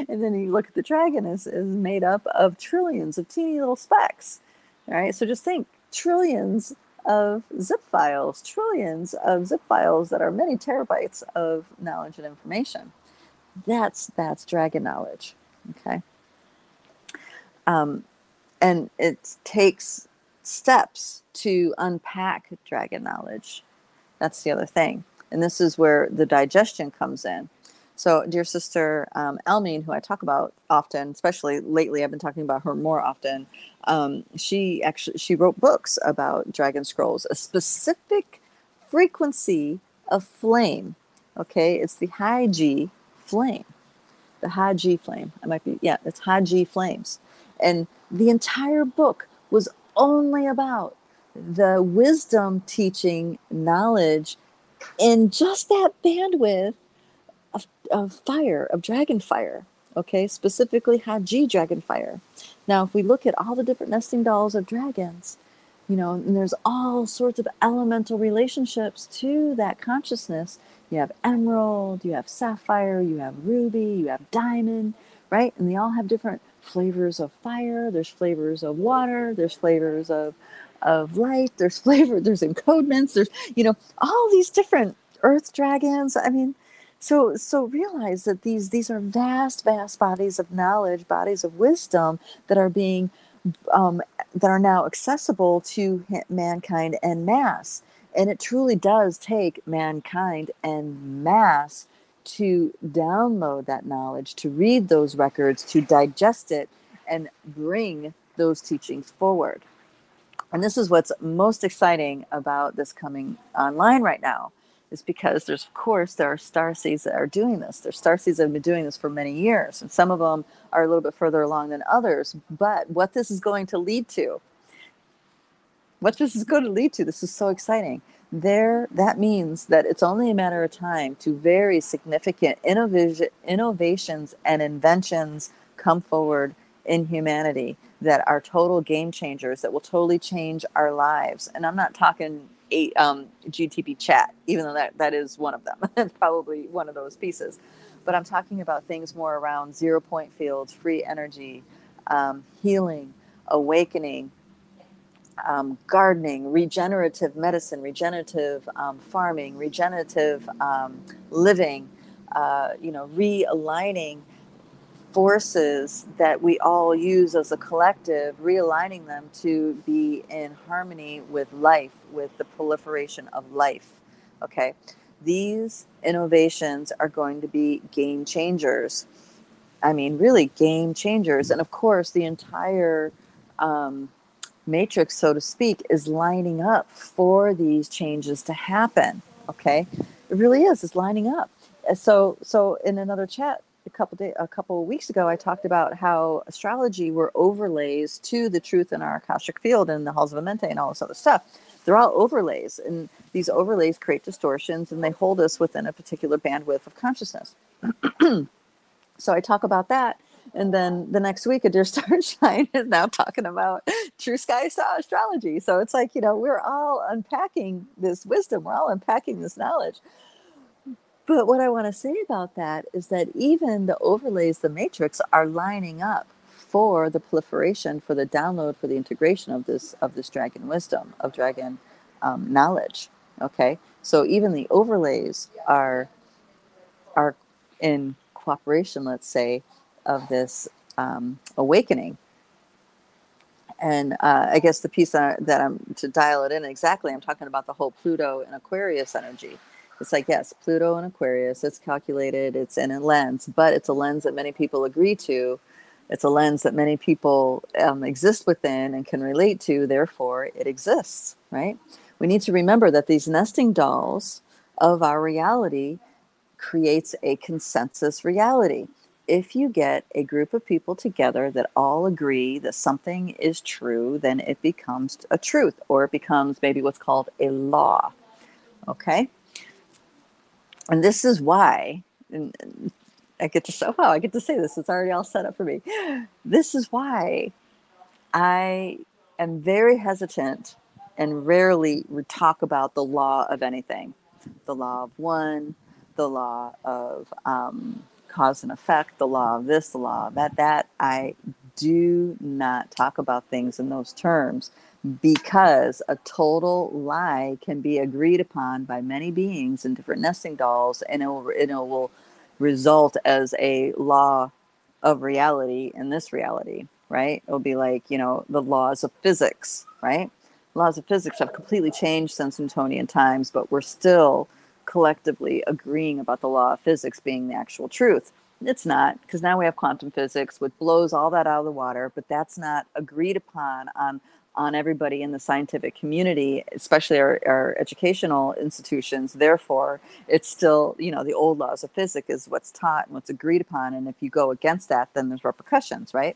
And then you look at the dragon is, is made up of trillions of teeny little specks. All right. So just think trillions of zip files, trillions of zip files that are many terabytes of knowledge and information. That's that's dragon knowledge. Okay. Um, and it takes steps to unpack dragon knowledge. That's the other thing. And this is where the digestion comes in. So, dear sister um, Almine, who I talk about often, especially lately, I've been talking about her more often. Um, she actually she wrote books about dragon scrolls, a specific frequency of flame. Okay, it's the high G flame, the Haji flame. I might be, yeah, it's Haji flames. And the entire book was only about the wisdom teaching knowledge in just that bandwidth of, of fire, of dragon fire. Okay, specifically Haji dragon fire. Now, if we look at all the different nesting dolls of dragons, you know, and there's all sorts of elemental relationships to that consciousness you have emerald, you have sapphire, you have ruby, you have diamond, right? And they all have different flavors of fire, there's flavors of water, there's flavors of of light, there's flavor, there's encodements, there's you know, all these different earth dragons. I mean, so so realize that these these are vast, vast bodies of knowledge, bodies of wisdom that are being um, that are now accessible to mankind en masse. And it truly does take mankind and mass to download that knowledge, to read those records, to digest it, and bring those teachings forward. And this is what's most exciting about this coming online right now, is because there's, of course, there are star seeds that are doing this. There's star seeds that have been doing this for many years, and some of them are a little bit further along than others. But what this is going to lead to what this is going to lead to. This is so exciting. There, that means that it's only a matter of time to very significant innovation, innovations and inventions come forward in humanity that are total game changers that will totally change our lives. And I'm not talking eight, um, GTP chat, even though that, that is one of them, It's probably one of those pieces. But I'm talking about things more around zero point fields, free energy, um, healing, awakening, um, gardening, regenerative medicine, regenerative um, farming, regenerative um, living, uh, you know, realigning forces that we all use as a collective, realigning them to be in harmony with life, with the proliferation of life. Okay. These innovations are going to be game changers. I mean, really game changers. And of course, the entire um, matrix, so to speak, is lining up for these changes to happen. Okay. It really is. It's lining up. So, so in another chat a couple day, a couple weeks ago, I talked about how astrology were overlays to the truth in our akashic field and the halls of Amenti and all this other stuff. They're all overlays, and these overlays create distortions, and they hold us within a particular bandwidth of consciousness. so I talk about that, and then the next week, a dear starshine is now talking about true sky astrology. So it's like you know we're all unpacking this wisdom, we're all unpacking this knowledge but what I want to say about that is that even the overlays, the matrix, are lining up for the proliferation, for the download, for the integration of this of this dragon wisdom, of dragon um, knowledge. Okay, so even the overlays are are in cooperation, let's say, of this um, awakening. And uh, I guess the piece that, that I'm to dial it in exactly, I'm talking about the whole Pluto and Aquarius energy it's like yes pluto and aquarius it's calculated it's in a lens but it's a lens that many people agree to. It's a lens that many people um, exist within and can relate to therefore it exists right? We need to remember that these nesting dolls of our reality creates a consensus reality. If you get a group of people together that all agree that something is true then it becomes a truth or it becomes maybe what's called a law okay and this is why and i get to say wow i get to say this it's already all set up for me. This is why i am very hesitant and rarely talk about the law of anything. The law of one the law of um, cause and effect the law of this the law of that that. I do not talk about things in those terms because a total lie can be agreed upon by many beings in different nesting dolls and it will, it will result as a law of reality in this reality right? It will be like you know the laws of physics right? Laws of physics have completely changed since newtonian times but we're still collectively agreeing about the law of physics being the actual truth. It's not because now we have quantum physics which blows all that out of the water but that's not agreed upon on on everybody in the scientific community, especially our, our educational institutions. Therefore, it's still, you know, the old laws of physics is what's taught and what's agreed upon. And if you go against that, then there's repercussions, right?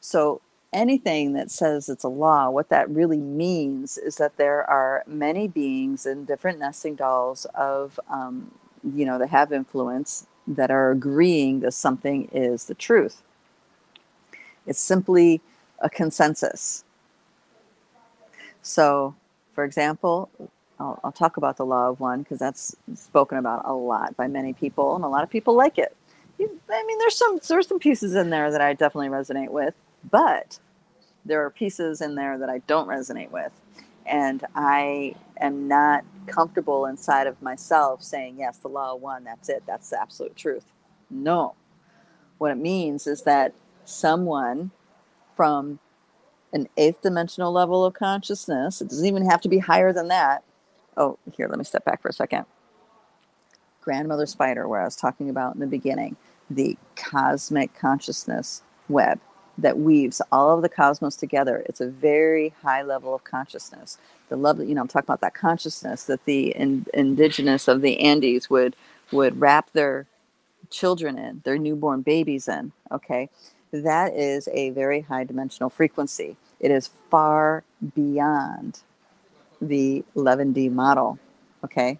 So anything that says it's a law, what that really means is that there are many beings in different nesting dolls of, um, you know, that have influence that are agreeing that something is the truth. It's simply a consensus so, for example, I'll, I'll talk about the law of one because that's spoken about a lot by many people, and a lot of people like it. I mean, there's some there's some pieces in there that I definitely resonate with, but there are pieces in there that I don't resonate with, and I am not comfortable inside of myself saying, "Yes, the law of one. That's it. That's the absolute truth." No, what it means is that someone from an eighth dimensional level of consciousness. It doesn't even have to be higher than that. Oh, here, let me step back for a second. Grandmother Spider, where I was talking about in the beginning, the cosmic consciousness web that weaves all of the cosmos together. It's a very high level of consciousness. The love, you know, I'm talking about that consciousness that the in, indigenous of the Andes would would wrap their children in, their newborn babies in. Okay, that is a very high dimensional frequency. It is far beyond the 11D model. Okay.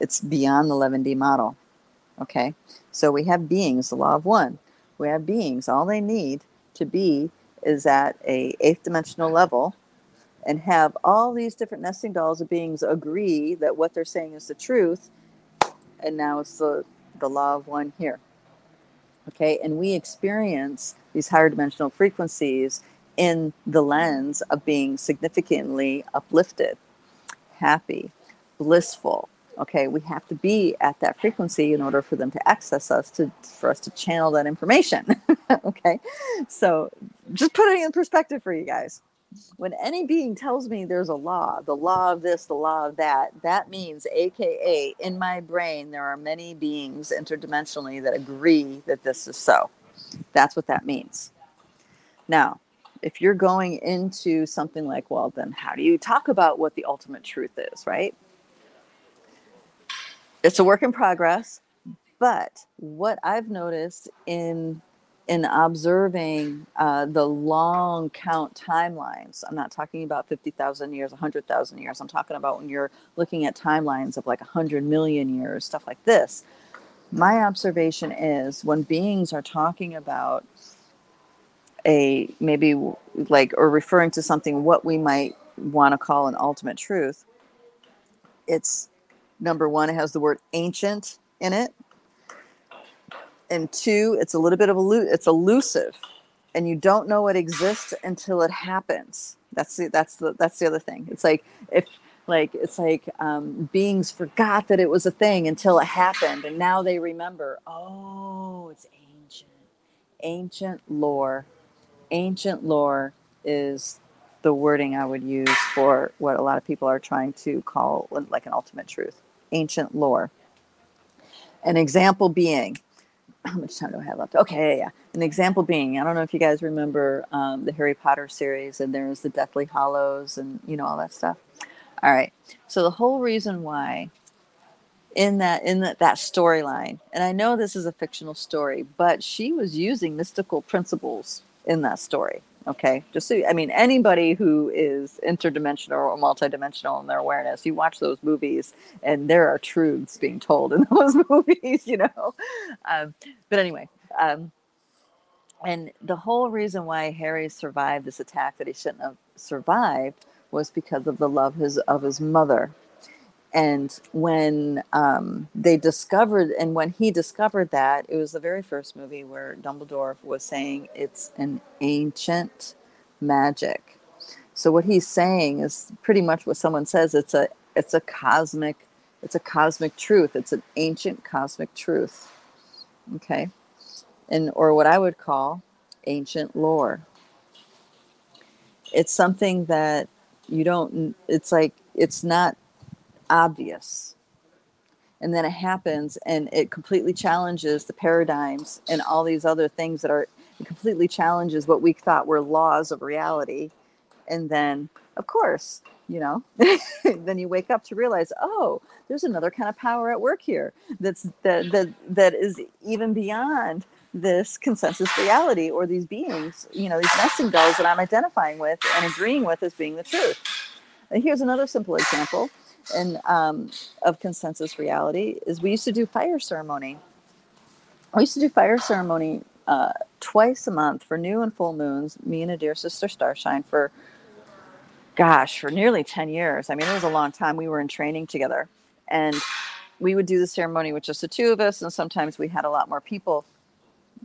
It's beyond the 11D model. Okay. So we have beings, the law of one. We have beings. All they need to be is at a eighth dimensional level and have all these different nesting dolls of beings agree that what they're saying is the truth. And now it's the, the law of one here. Okay, and we experience these higher dimensional frequencies in the lens of being significantly uplifted, happy, blissful. Okay, we have to be at that frequency in order for them to access us to for us to channel that information. okay, so just putting in perspective for you guys when any being tells me there's a law, the law of this, the law of that, that means, AKA, in my brain, there are many beings interdimensionally that agree that this is so. That's what that means. Now, if you're going into something like, well, then how do you talk about what the ultimate truth is, right? It's a work in progress. But what I've noticed in in observing uh, the long count timelines. I'm not talking about 50,000 years, 100,000 years. I'm talking about when you're looking at timelines of like 100 million years, stuff like this. My observation is when beings are talking about a maybe like or referring to something what we might want to call an ultimate truth, it's number one, it has the word ancient in it and two, it's a little bit of a it's elusive, and you don't know it exists until it happens. That's the that's the that's the other thing. It's like if like it's like um, beings forgot that it was a thing until it happened, and now they remember. Oh, it's ancient, ancient lore. Ancient lore is the wording I would use for what a lot of people are trying to call like an ultimate truth. Ancient lore. An example being how much time do I have left? Okay, yeah, yeah. An example being, I don't know if you guys remember um, the Harry Potter series, and there's the Deathly Hallows, and you know all that stuff. All right. So the whole reason why in that in that, that storyline, and I know this is a fictional story, but she was using mystical principles in that story. Okay, just so I mean, anybody who is interdimensional or multidimensional in their awareness, you watch those movies, and there are truths being told in those movies, you know. Um, but anyway, um, and the whole reason why Harry survived this attack that he shouldn't have survived was because of the love his of his mother and when um, they discovered and when he discovered that it was the very first movie where dumbledore was saying it's an ancient magic. So what he's saying is pretty much what someone says it's a it's a cosmic it's a cosmic truth. It's an ancient cosmic truth. Okay? And or what i would call ancient lore. It's something that you don't it's like it's not obvious. And then it happens and it completely challenges the paradigms and all these other things that are, completely challenges what we thought were laws of reality. And then, of course, you know, then you wake up to realize, oh, there's another kind of power at work here that's that that that is even beyond this consensus reality or these beings, you know, these nesting dolls that I'm identifying with and agreeing with as being the truth. And here's another simple example and um, of consensus reality is we used to do fire ceremony. We used to do fire ceremony uh, twice a month for new and full moons. Me and a dear sister Starshine for, gosh, for nearly ten years. I mean, it was a long time. We were in training together, and we would do the ceremony with just the two of us, and sometimes we had a lot more people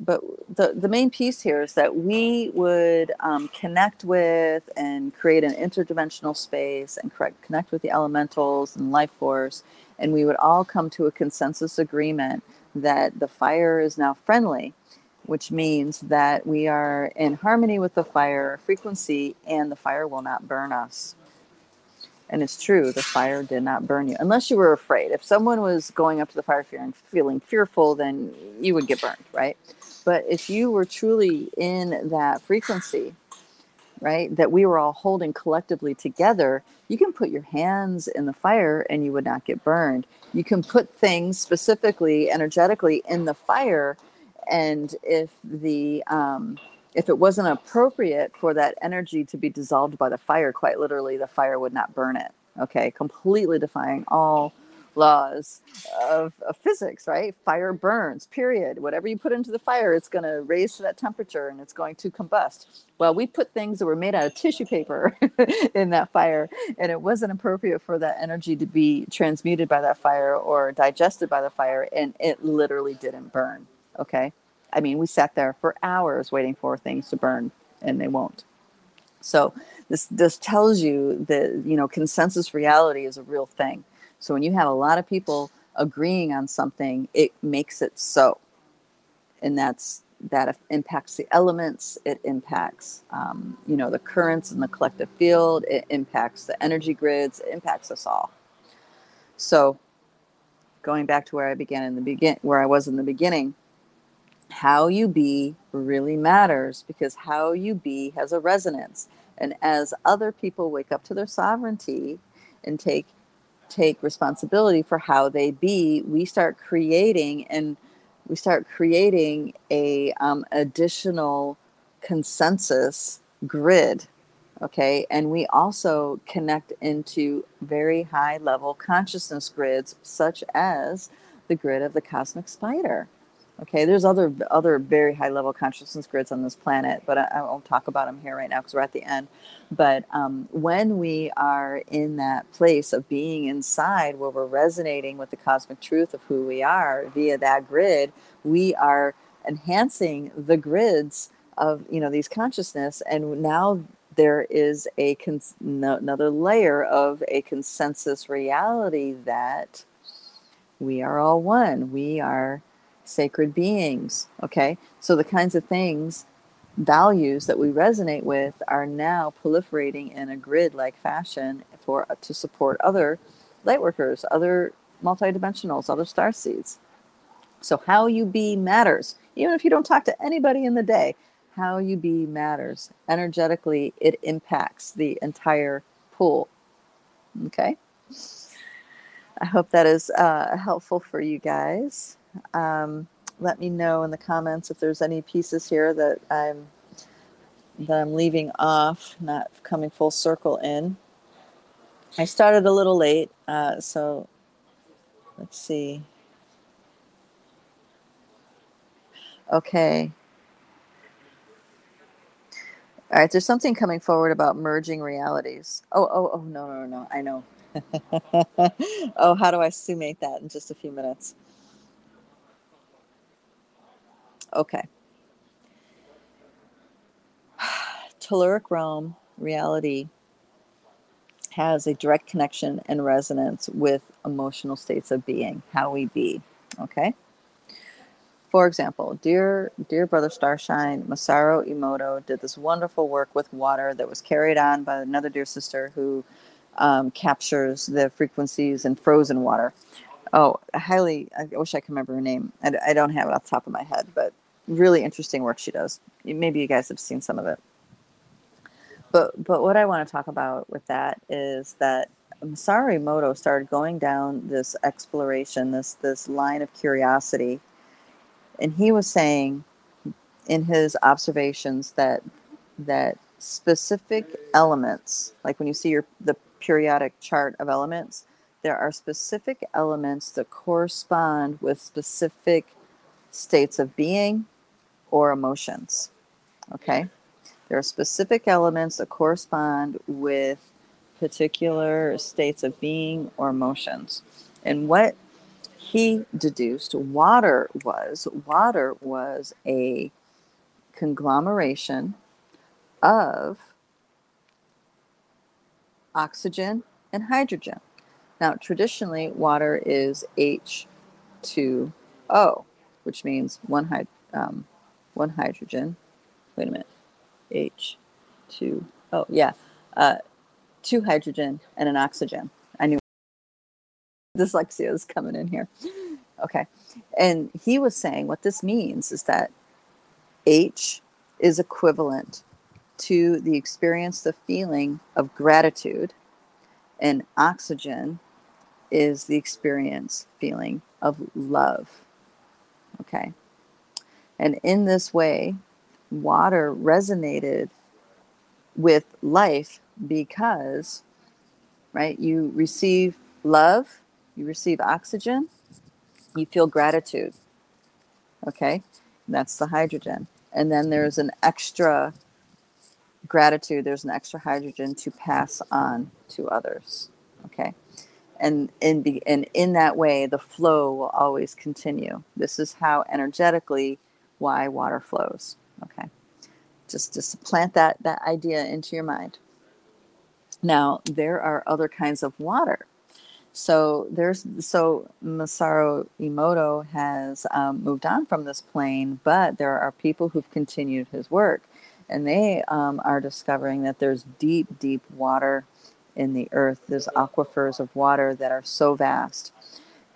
but the, the main piece here is that we would um, connect with and create an interdimensional space and correct, connect with the elementals and life force and we would all come to a consensus agreement that the fire is now friendly which means that we are in harmony with the fire frequency and the fire will not burn us. And it's true the fire did not burn you unless you were afraid. If someone was going up to the fire fear and feeling fearful then you would get burned right but if you were truly in that frequency, right, that we were all holding collectively together, you can put your hands in the fire and you would not get burned. You can put things specifically, energetically in the fire. And if the, um, if it wasn't appropriate for that energy to be dissolved by the fire, quite literally, the fire would not burn it. Okay, completely defying all laws of, of physics, right? Fire burns, period. Whatever you put into the fire, it's going to raise to that temperature and it's going to combust. Well, we put things that were made out of tissue paper in that fire, and it wasn't appropriate for that energy to be transmuted by that fire or digested by the fire, and it literally didn't burn. Okay. I mean, we sat there for hours waiting for things to burn, and they won't. So this this tells you that you know consensus reality is a real thing. So when you have a lot of people agreeing on something, it makes it so, and that's that impacts the elements. It impacts um, you know the currents in the collective field. It impacts the energy grids. It impacts us all. So going back to where I began in the begin where I was in the beginning, how you be really matters because how you be has a resonance. And as other people wake up to their sovereignty and take take responsibility for how they be, we start creating and we start creating a um, additional consensus grid okay? And we also connect into very high level consciousness grids such as the grid of the cosmic spider Okay, there's other other very high level consciousness grids on this planet, but I, I won't talk about them here right now because we're at the end. But um, when we are in that place of being inside, where we're resonating with the cosmic truth of who we are via that grid, we are enhancing the grids of you know these consciousness, and now there is a cons- no, another layer of a consensus reality that we are all one. We are sacred beings. Okay, so the kinds of things, values that we resonate with are now proliferating in a grid-like fashion for to support other lightworkers, other multidimensionals, other star seeds. So how you be matters, even if you don't talk to anybody in the day. How you be matters. Energetically, it impacts the entire pool. Okay. I hope that is uh, helpful for you guys. Um, let me know in the comments if there's any pieces here that I'm that I'm leaving off, not coming full circle in. I started a little late, uh, so let's see. Okay. All right, there's something coming forward about merging realities. Oh, oh, oh, no, no, no, I know. oh, how do I summate that in just a few minutes? Okay. Telluric realm reality has a direct connection and resonance with emotional states of being, how we be. Okay. For example, dear dear brother Starshine, Masaru Emoto did this wonderful work with water that was carried on by another dear sister who um, captures the frequencies in frozen water. Oh, highly, I wish I could remember her name. I, I don't have it off the top of my head, but really interesting work she does. Maybe you guys have seen some of it. But but what I want to talk about with that is that Masaru Emoto started going down this exploration, this this line of curiosity, and he was saying in his observations that that specific elements, like when you see your the periodic chart of elements, there are specific elements that correspond with specific states of being or emotions. Okay? There are specific elements that correspond with particular states of being or emotions. And what he deduced water was water was a conglomeration of oxygen and hydrogen. Now, traditionally, water is H2O, which means one hyd- um, one hydrogen. Wait a minute. H, two, oh, yeah. Uh, two hydrogen and an oxygen. I knew dyslexia is coming in here. Okay. And he was saying what this means is that H is equivalent to the experience, the feeling of gratitude, and oxygen is the experience, feeling of love. Okay. And in this way, water resonated with life because, right, you receive love, you receive oxygen, you feel gratitude. Okay, that's the hydrogen. And then there's an extra gratitude, there's an extra hydrogen to pass on to others. Okay. And in, be, and in that way, the flow will always continue. This is how energetically why water flows. Okay. Just, just plant that, that idea into your mind. Now, there are other kinds of water. So there's so Masaru Emoto has um, moved on from this plane, but there are people who've continued his work, and they um, are discovering that there's deep, deep water in the earth. There's aquifers of water that are so vast,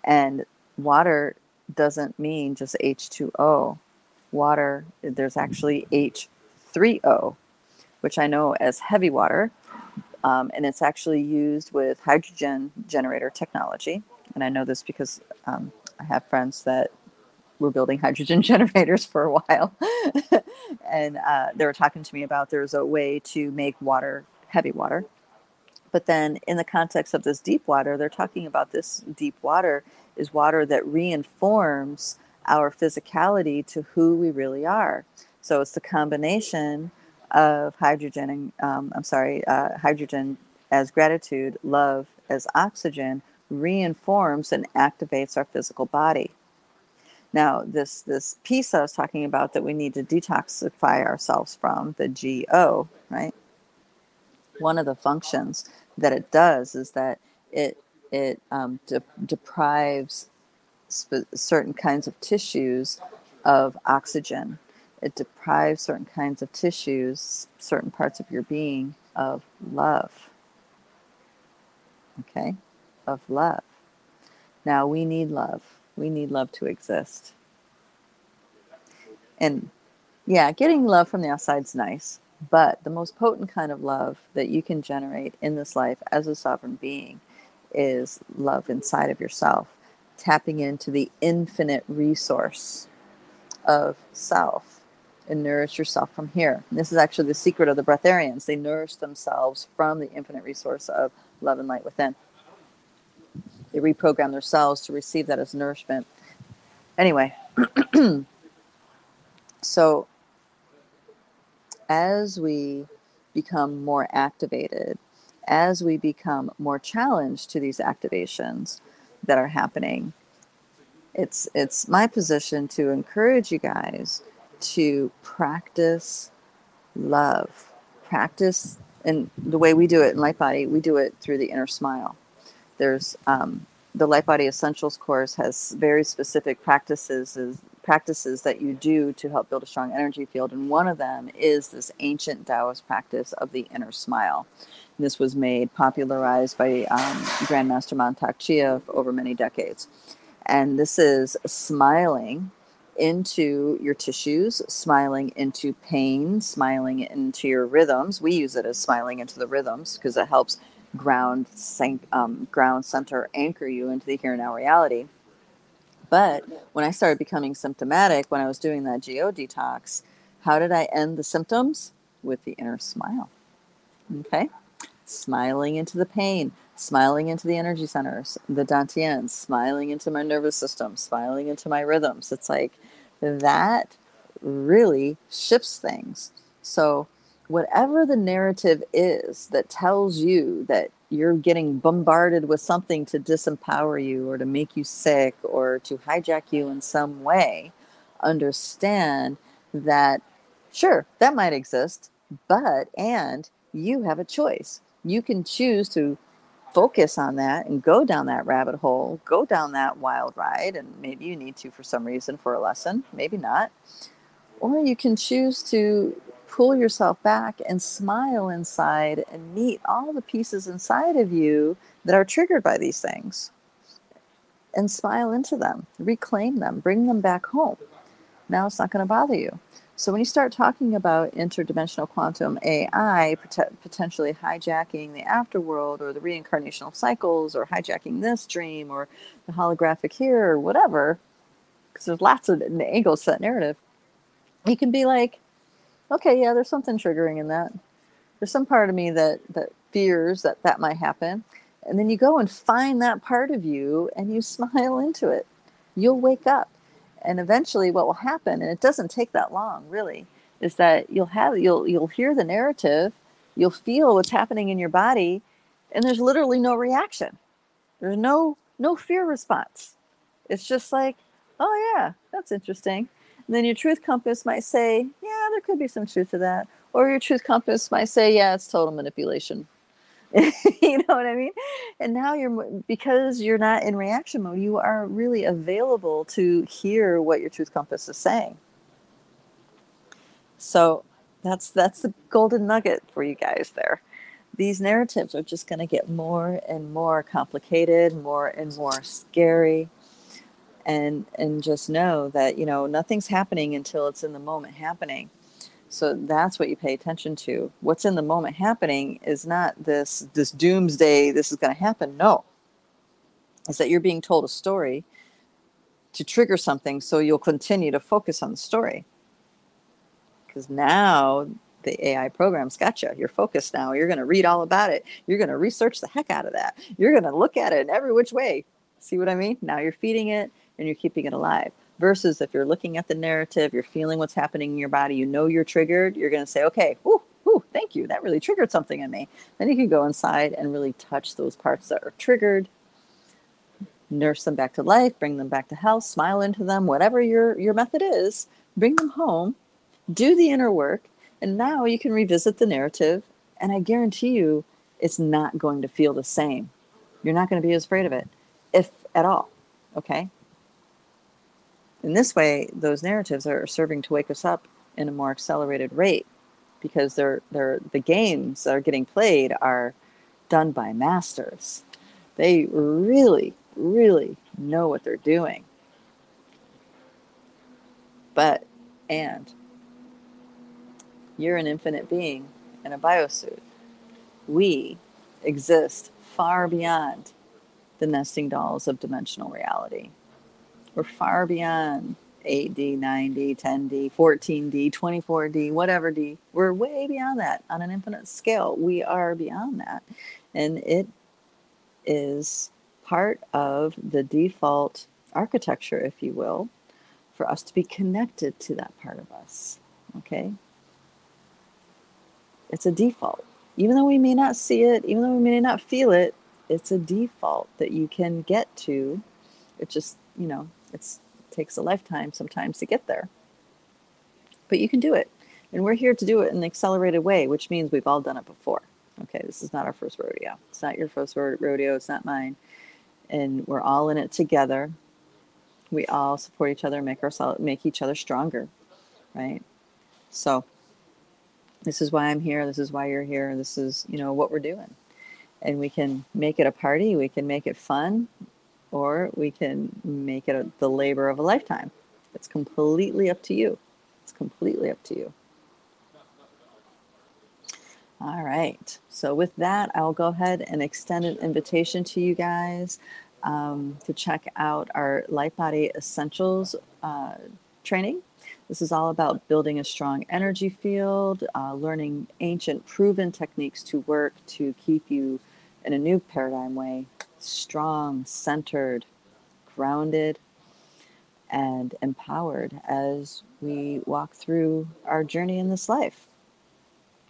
and water doesn't mean just H2O. Water, there's actually H3O, which I know as heavy water um, and it's actually used with hydrogen generator technology. And I know this because um, I have friends that were building hydrogen generators for a while. and uh, they were talking to me about there's a way to make water, heavy water. But then, in the context of this deep water, they're talking about this deep water is water that reinforms our physicality to who we really are. So it's the combination of hydrogen and um, I'm sorry, uh, hydrogen as gratitude, love as oxygen reinforms and activates our physical body. Now, this this piece I was talking about that we need to detoxify ourselves from, the GO, right? One of the functions that it does is that it it um, de- deprives sp- certain kinds of tissues of oxygen it deprives certain kinds of tissues, certain parts of your being of love. Okay? Of love. Now, we need love. We need love to exist. And yeah, getting love from the outside is nice, but the most potent kind of love that you can generate in this life as a sovereign being is love inside of yourself, tapping into the infinite resource of self and nourish yourself from here. And this is actually the secret of the breatharians. They nourish themselves from the infinite resource of love and light within. They reprogram their cells to receive that as nourishment. Anyway, so as we become more activated, as we become more challenged to these activations that are happening, it's it's my position to encourage you guys to practice love. Practice, and the way we do it in Light Body, we do it through the inner smile. There's um, the Light Body Essentials course has very specific practices practices that you do to help build a strong energy field, and one of them is this ancient Taoist practice of the inner smile. This was made popularized by um, Grandmaster Mantak Chia over many decades, and this is smiling into your tissues, smiling into pain, smiling into your rhythms. We use it as smiling into the rhythms because it helps ground, um, ground center, anchor you into the here and now reality. But when I started becoming symptomatic, when I was doing that geo detox, how did I end the symptoms? With the inner smile. Okay? Smiling into the pain, smiling into the energy centers, the dantians, smiling into my nervous system, smiling into my rhythms. It's like that really shifts things. So, whatever the narrative is that tells you that you're getting bombarded with something to disempower you or to make you sick or to hijack you in some way, understand that sure, that might exist, but and you have a choice. You can choose to focus on that and go down that rabbit hole, go down that wild ride, and maybe you need to for some reason for a lesson, maybe not. Or you can choose to pull yourself back and smile inside and meet all the pieces inside of you that are triggered by these things and smile into them, reclaim them, bring them back home. Now it's not going to bother you. So when you start talking about interdimensional quantum AI pot- potentially hijacking the afterworld or the reincarnational cycles or hijacking this dream or the holographic here or whatever, because there's lots of angles to that narrative, you can be like, okay, yeah, there's something triggering in that. There's some part of me that that fears that that might happen, And then you go and find that part of you and you smile into it. You'll wake up. And eventually what will happen, and it doesn't take that long really, is that you'll have you'll you'll hear the narrative, you'll feel what's happening in your body, and there's literally no reaction. There's no no fear response. It's just like, oh yeah, that's interesting. And then your truth compass might say, there could be some truth to that. Or your truth compass might say, yeah, it's total manipulation. you know what I mean? And now you're because you're not in reaction mode, you are really available to hear what your truth compass is saying. So that's that's the golden nugget for you guys there. These narratives are just going to get more and more complicated, more and more scary. And and just know that, you know, nothing's happening until it's in the moment happening. So that's what you pay attention to. What's in the moment happening is not this this doomsday this is going to happen. No. Is that you're being told a story to trigger something so you'll continue to focus on the story. Cuz now the AI program's got you. You're focused now. You're going to read all about it. You're going to research the heck out of that. You're going to look at it in every which way. See what I mean? Now you're feeding it and you're keeping it alive versus if you're looking at the narrative, you're feeling what's happening in your body, you know you're triggered, you're going to say, okay, ooh, ooh, thank you. That really triggered something in me. Then you can go inside and really touch those parts that are triggered, nurse them back to life, bring them back to health, smile into them, whatever your, your method is, bring them home, do the inner work, and now you can revisit the narrative. And I guarantee you, it's not going to feel the same. You're not going to be as afraid of it, if at all. Okay in this way, those narratives are serving to wake us up in a more accelerated rate because they're, they're, the games that are getting played are done by masters. They really, really know what they're doing. But, and you're an infinite being in a biosuit. We exist far beyond the nesting dolls of dimensional reality. We're far beyond 8D, 9D, 10D, 14D, 24D, whatever D. We're way beyond that on an infinite scale. We are beyond that. And it is part of the default architecture, if you will, for us to be connected to that part of us. Okay? It's a default. Even though we may not see it, even though we may not feel it, it's a default that you can get to. It just, you know, it's, it takes a lifetime sometimes to get there. But you can do it. And we're here to do it in an accelerated way, which means we've all done it before. Okay, this is not our first rodeo. It's not your first rodeo, it's not mine. And we're all in it together. We all support each other, make ourselves make each other stronger, right? So this is why I'm here, this is why you're here, this is, you know, what we're doing. And we can make it a party, we can make it fun, or we can make it a, the labor of a lifetime. It's completely up to you. It's completely up to you. All right. So, with that, I'll go ahead and extend an invitation to you guys um, to check out our Light Body Essentials uh, training. This is all about building a strong energy field, uh, learning ancient proven techniques to work to keep you in a new paradigm way strong, centered, grounded, and empowered as we walk through our journey in this life.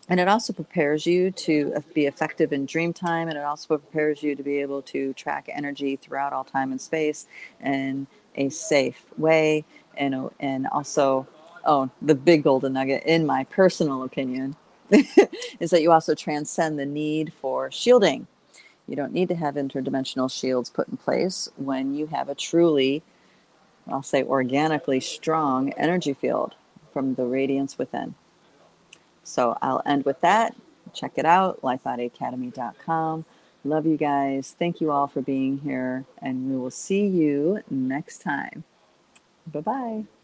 And it also prepares you to be effective in dream time, and it also prepares you to be able to track energy throughout all time and space in a safe way. And, and also, oh, the big golden nugget, in my personal opinion, is that you also transcend the need for shielding you don't need to have interdimensional shields put in place when you have a truly, I'll say organically strong energy field from the radiance within. So I'll end with that. Check it out, lightbodyacademy.com. Love you guys. Thank you all for being here, and we will see you next time. Bye bye.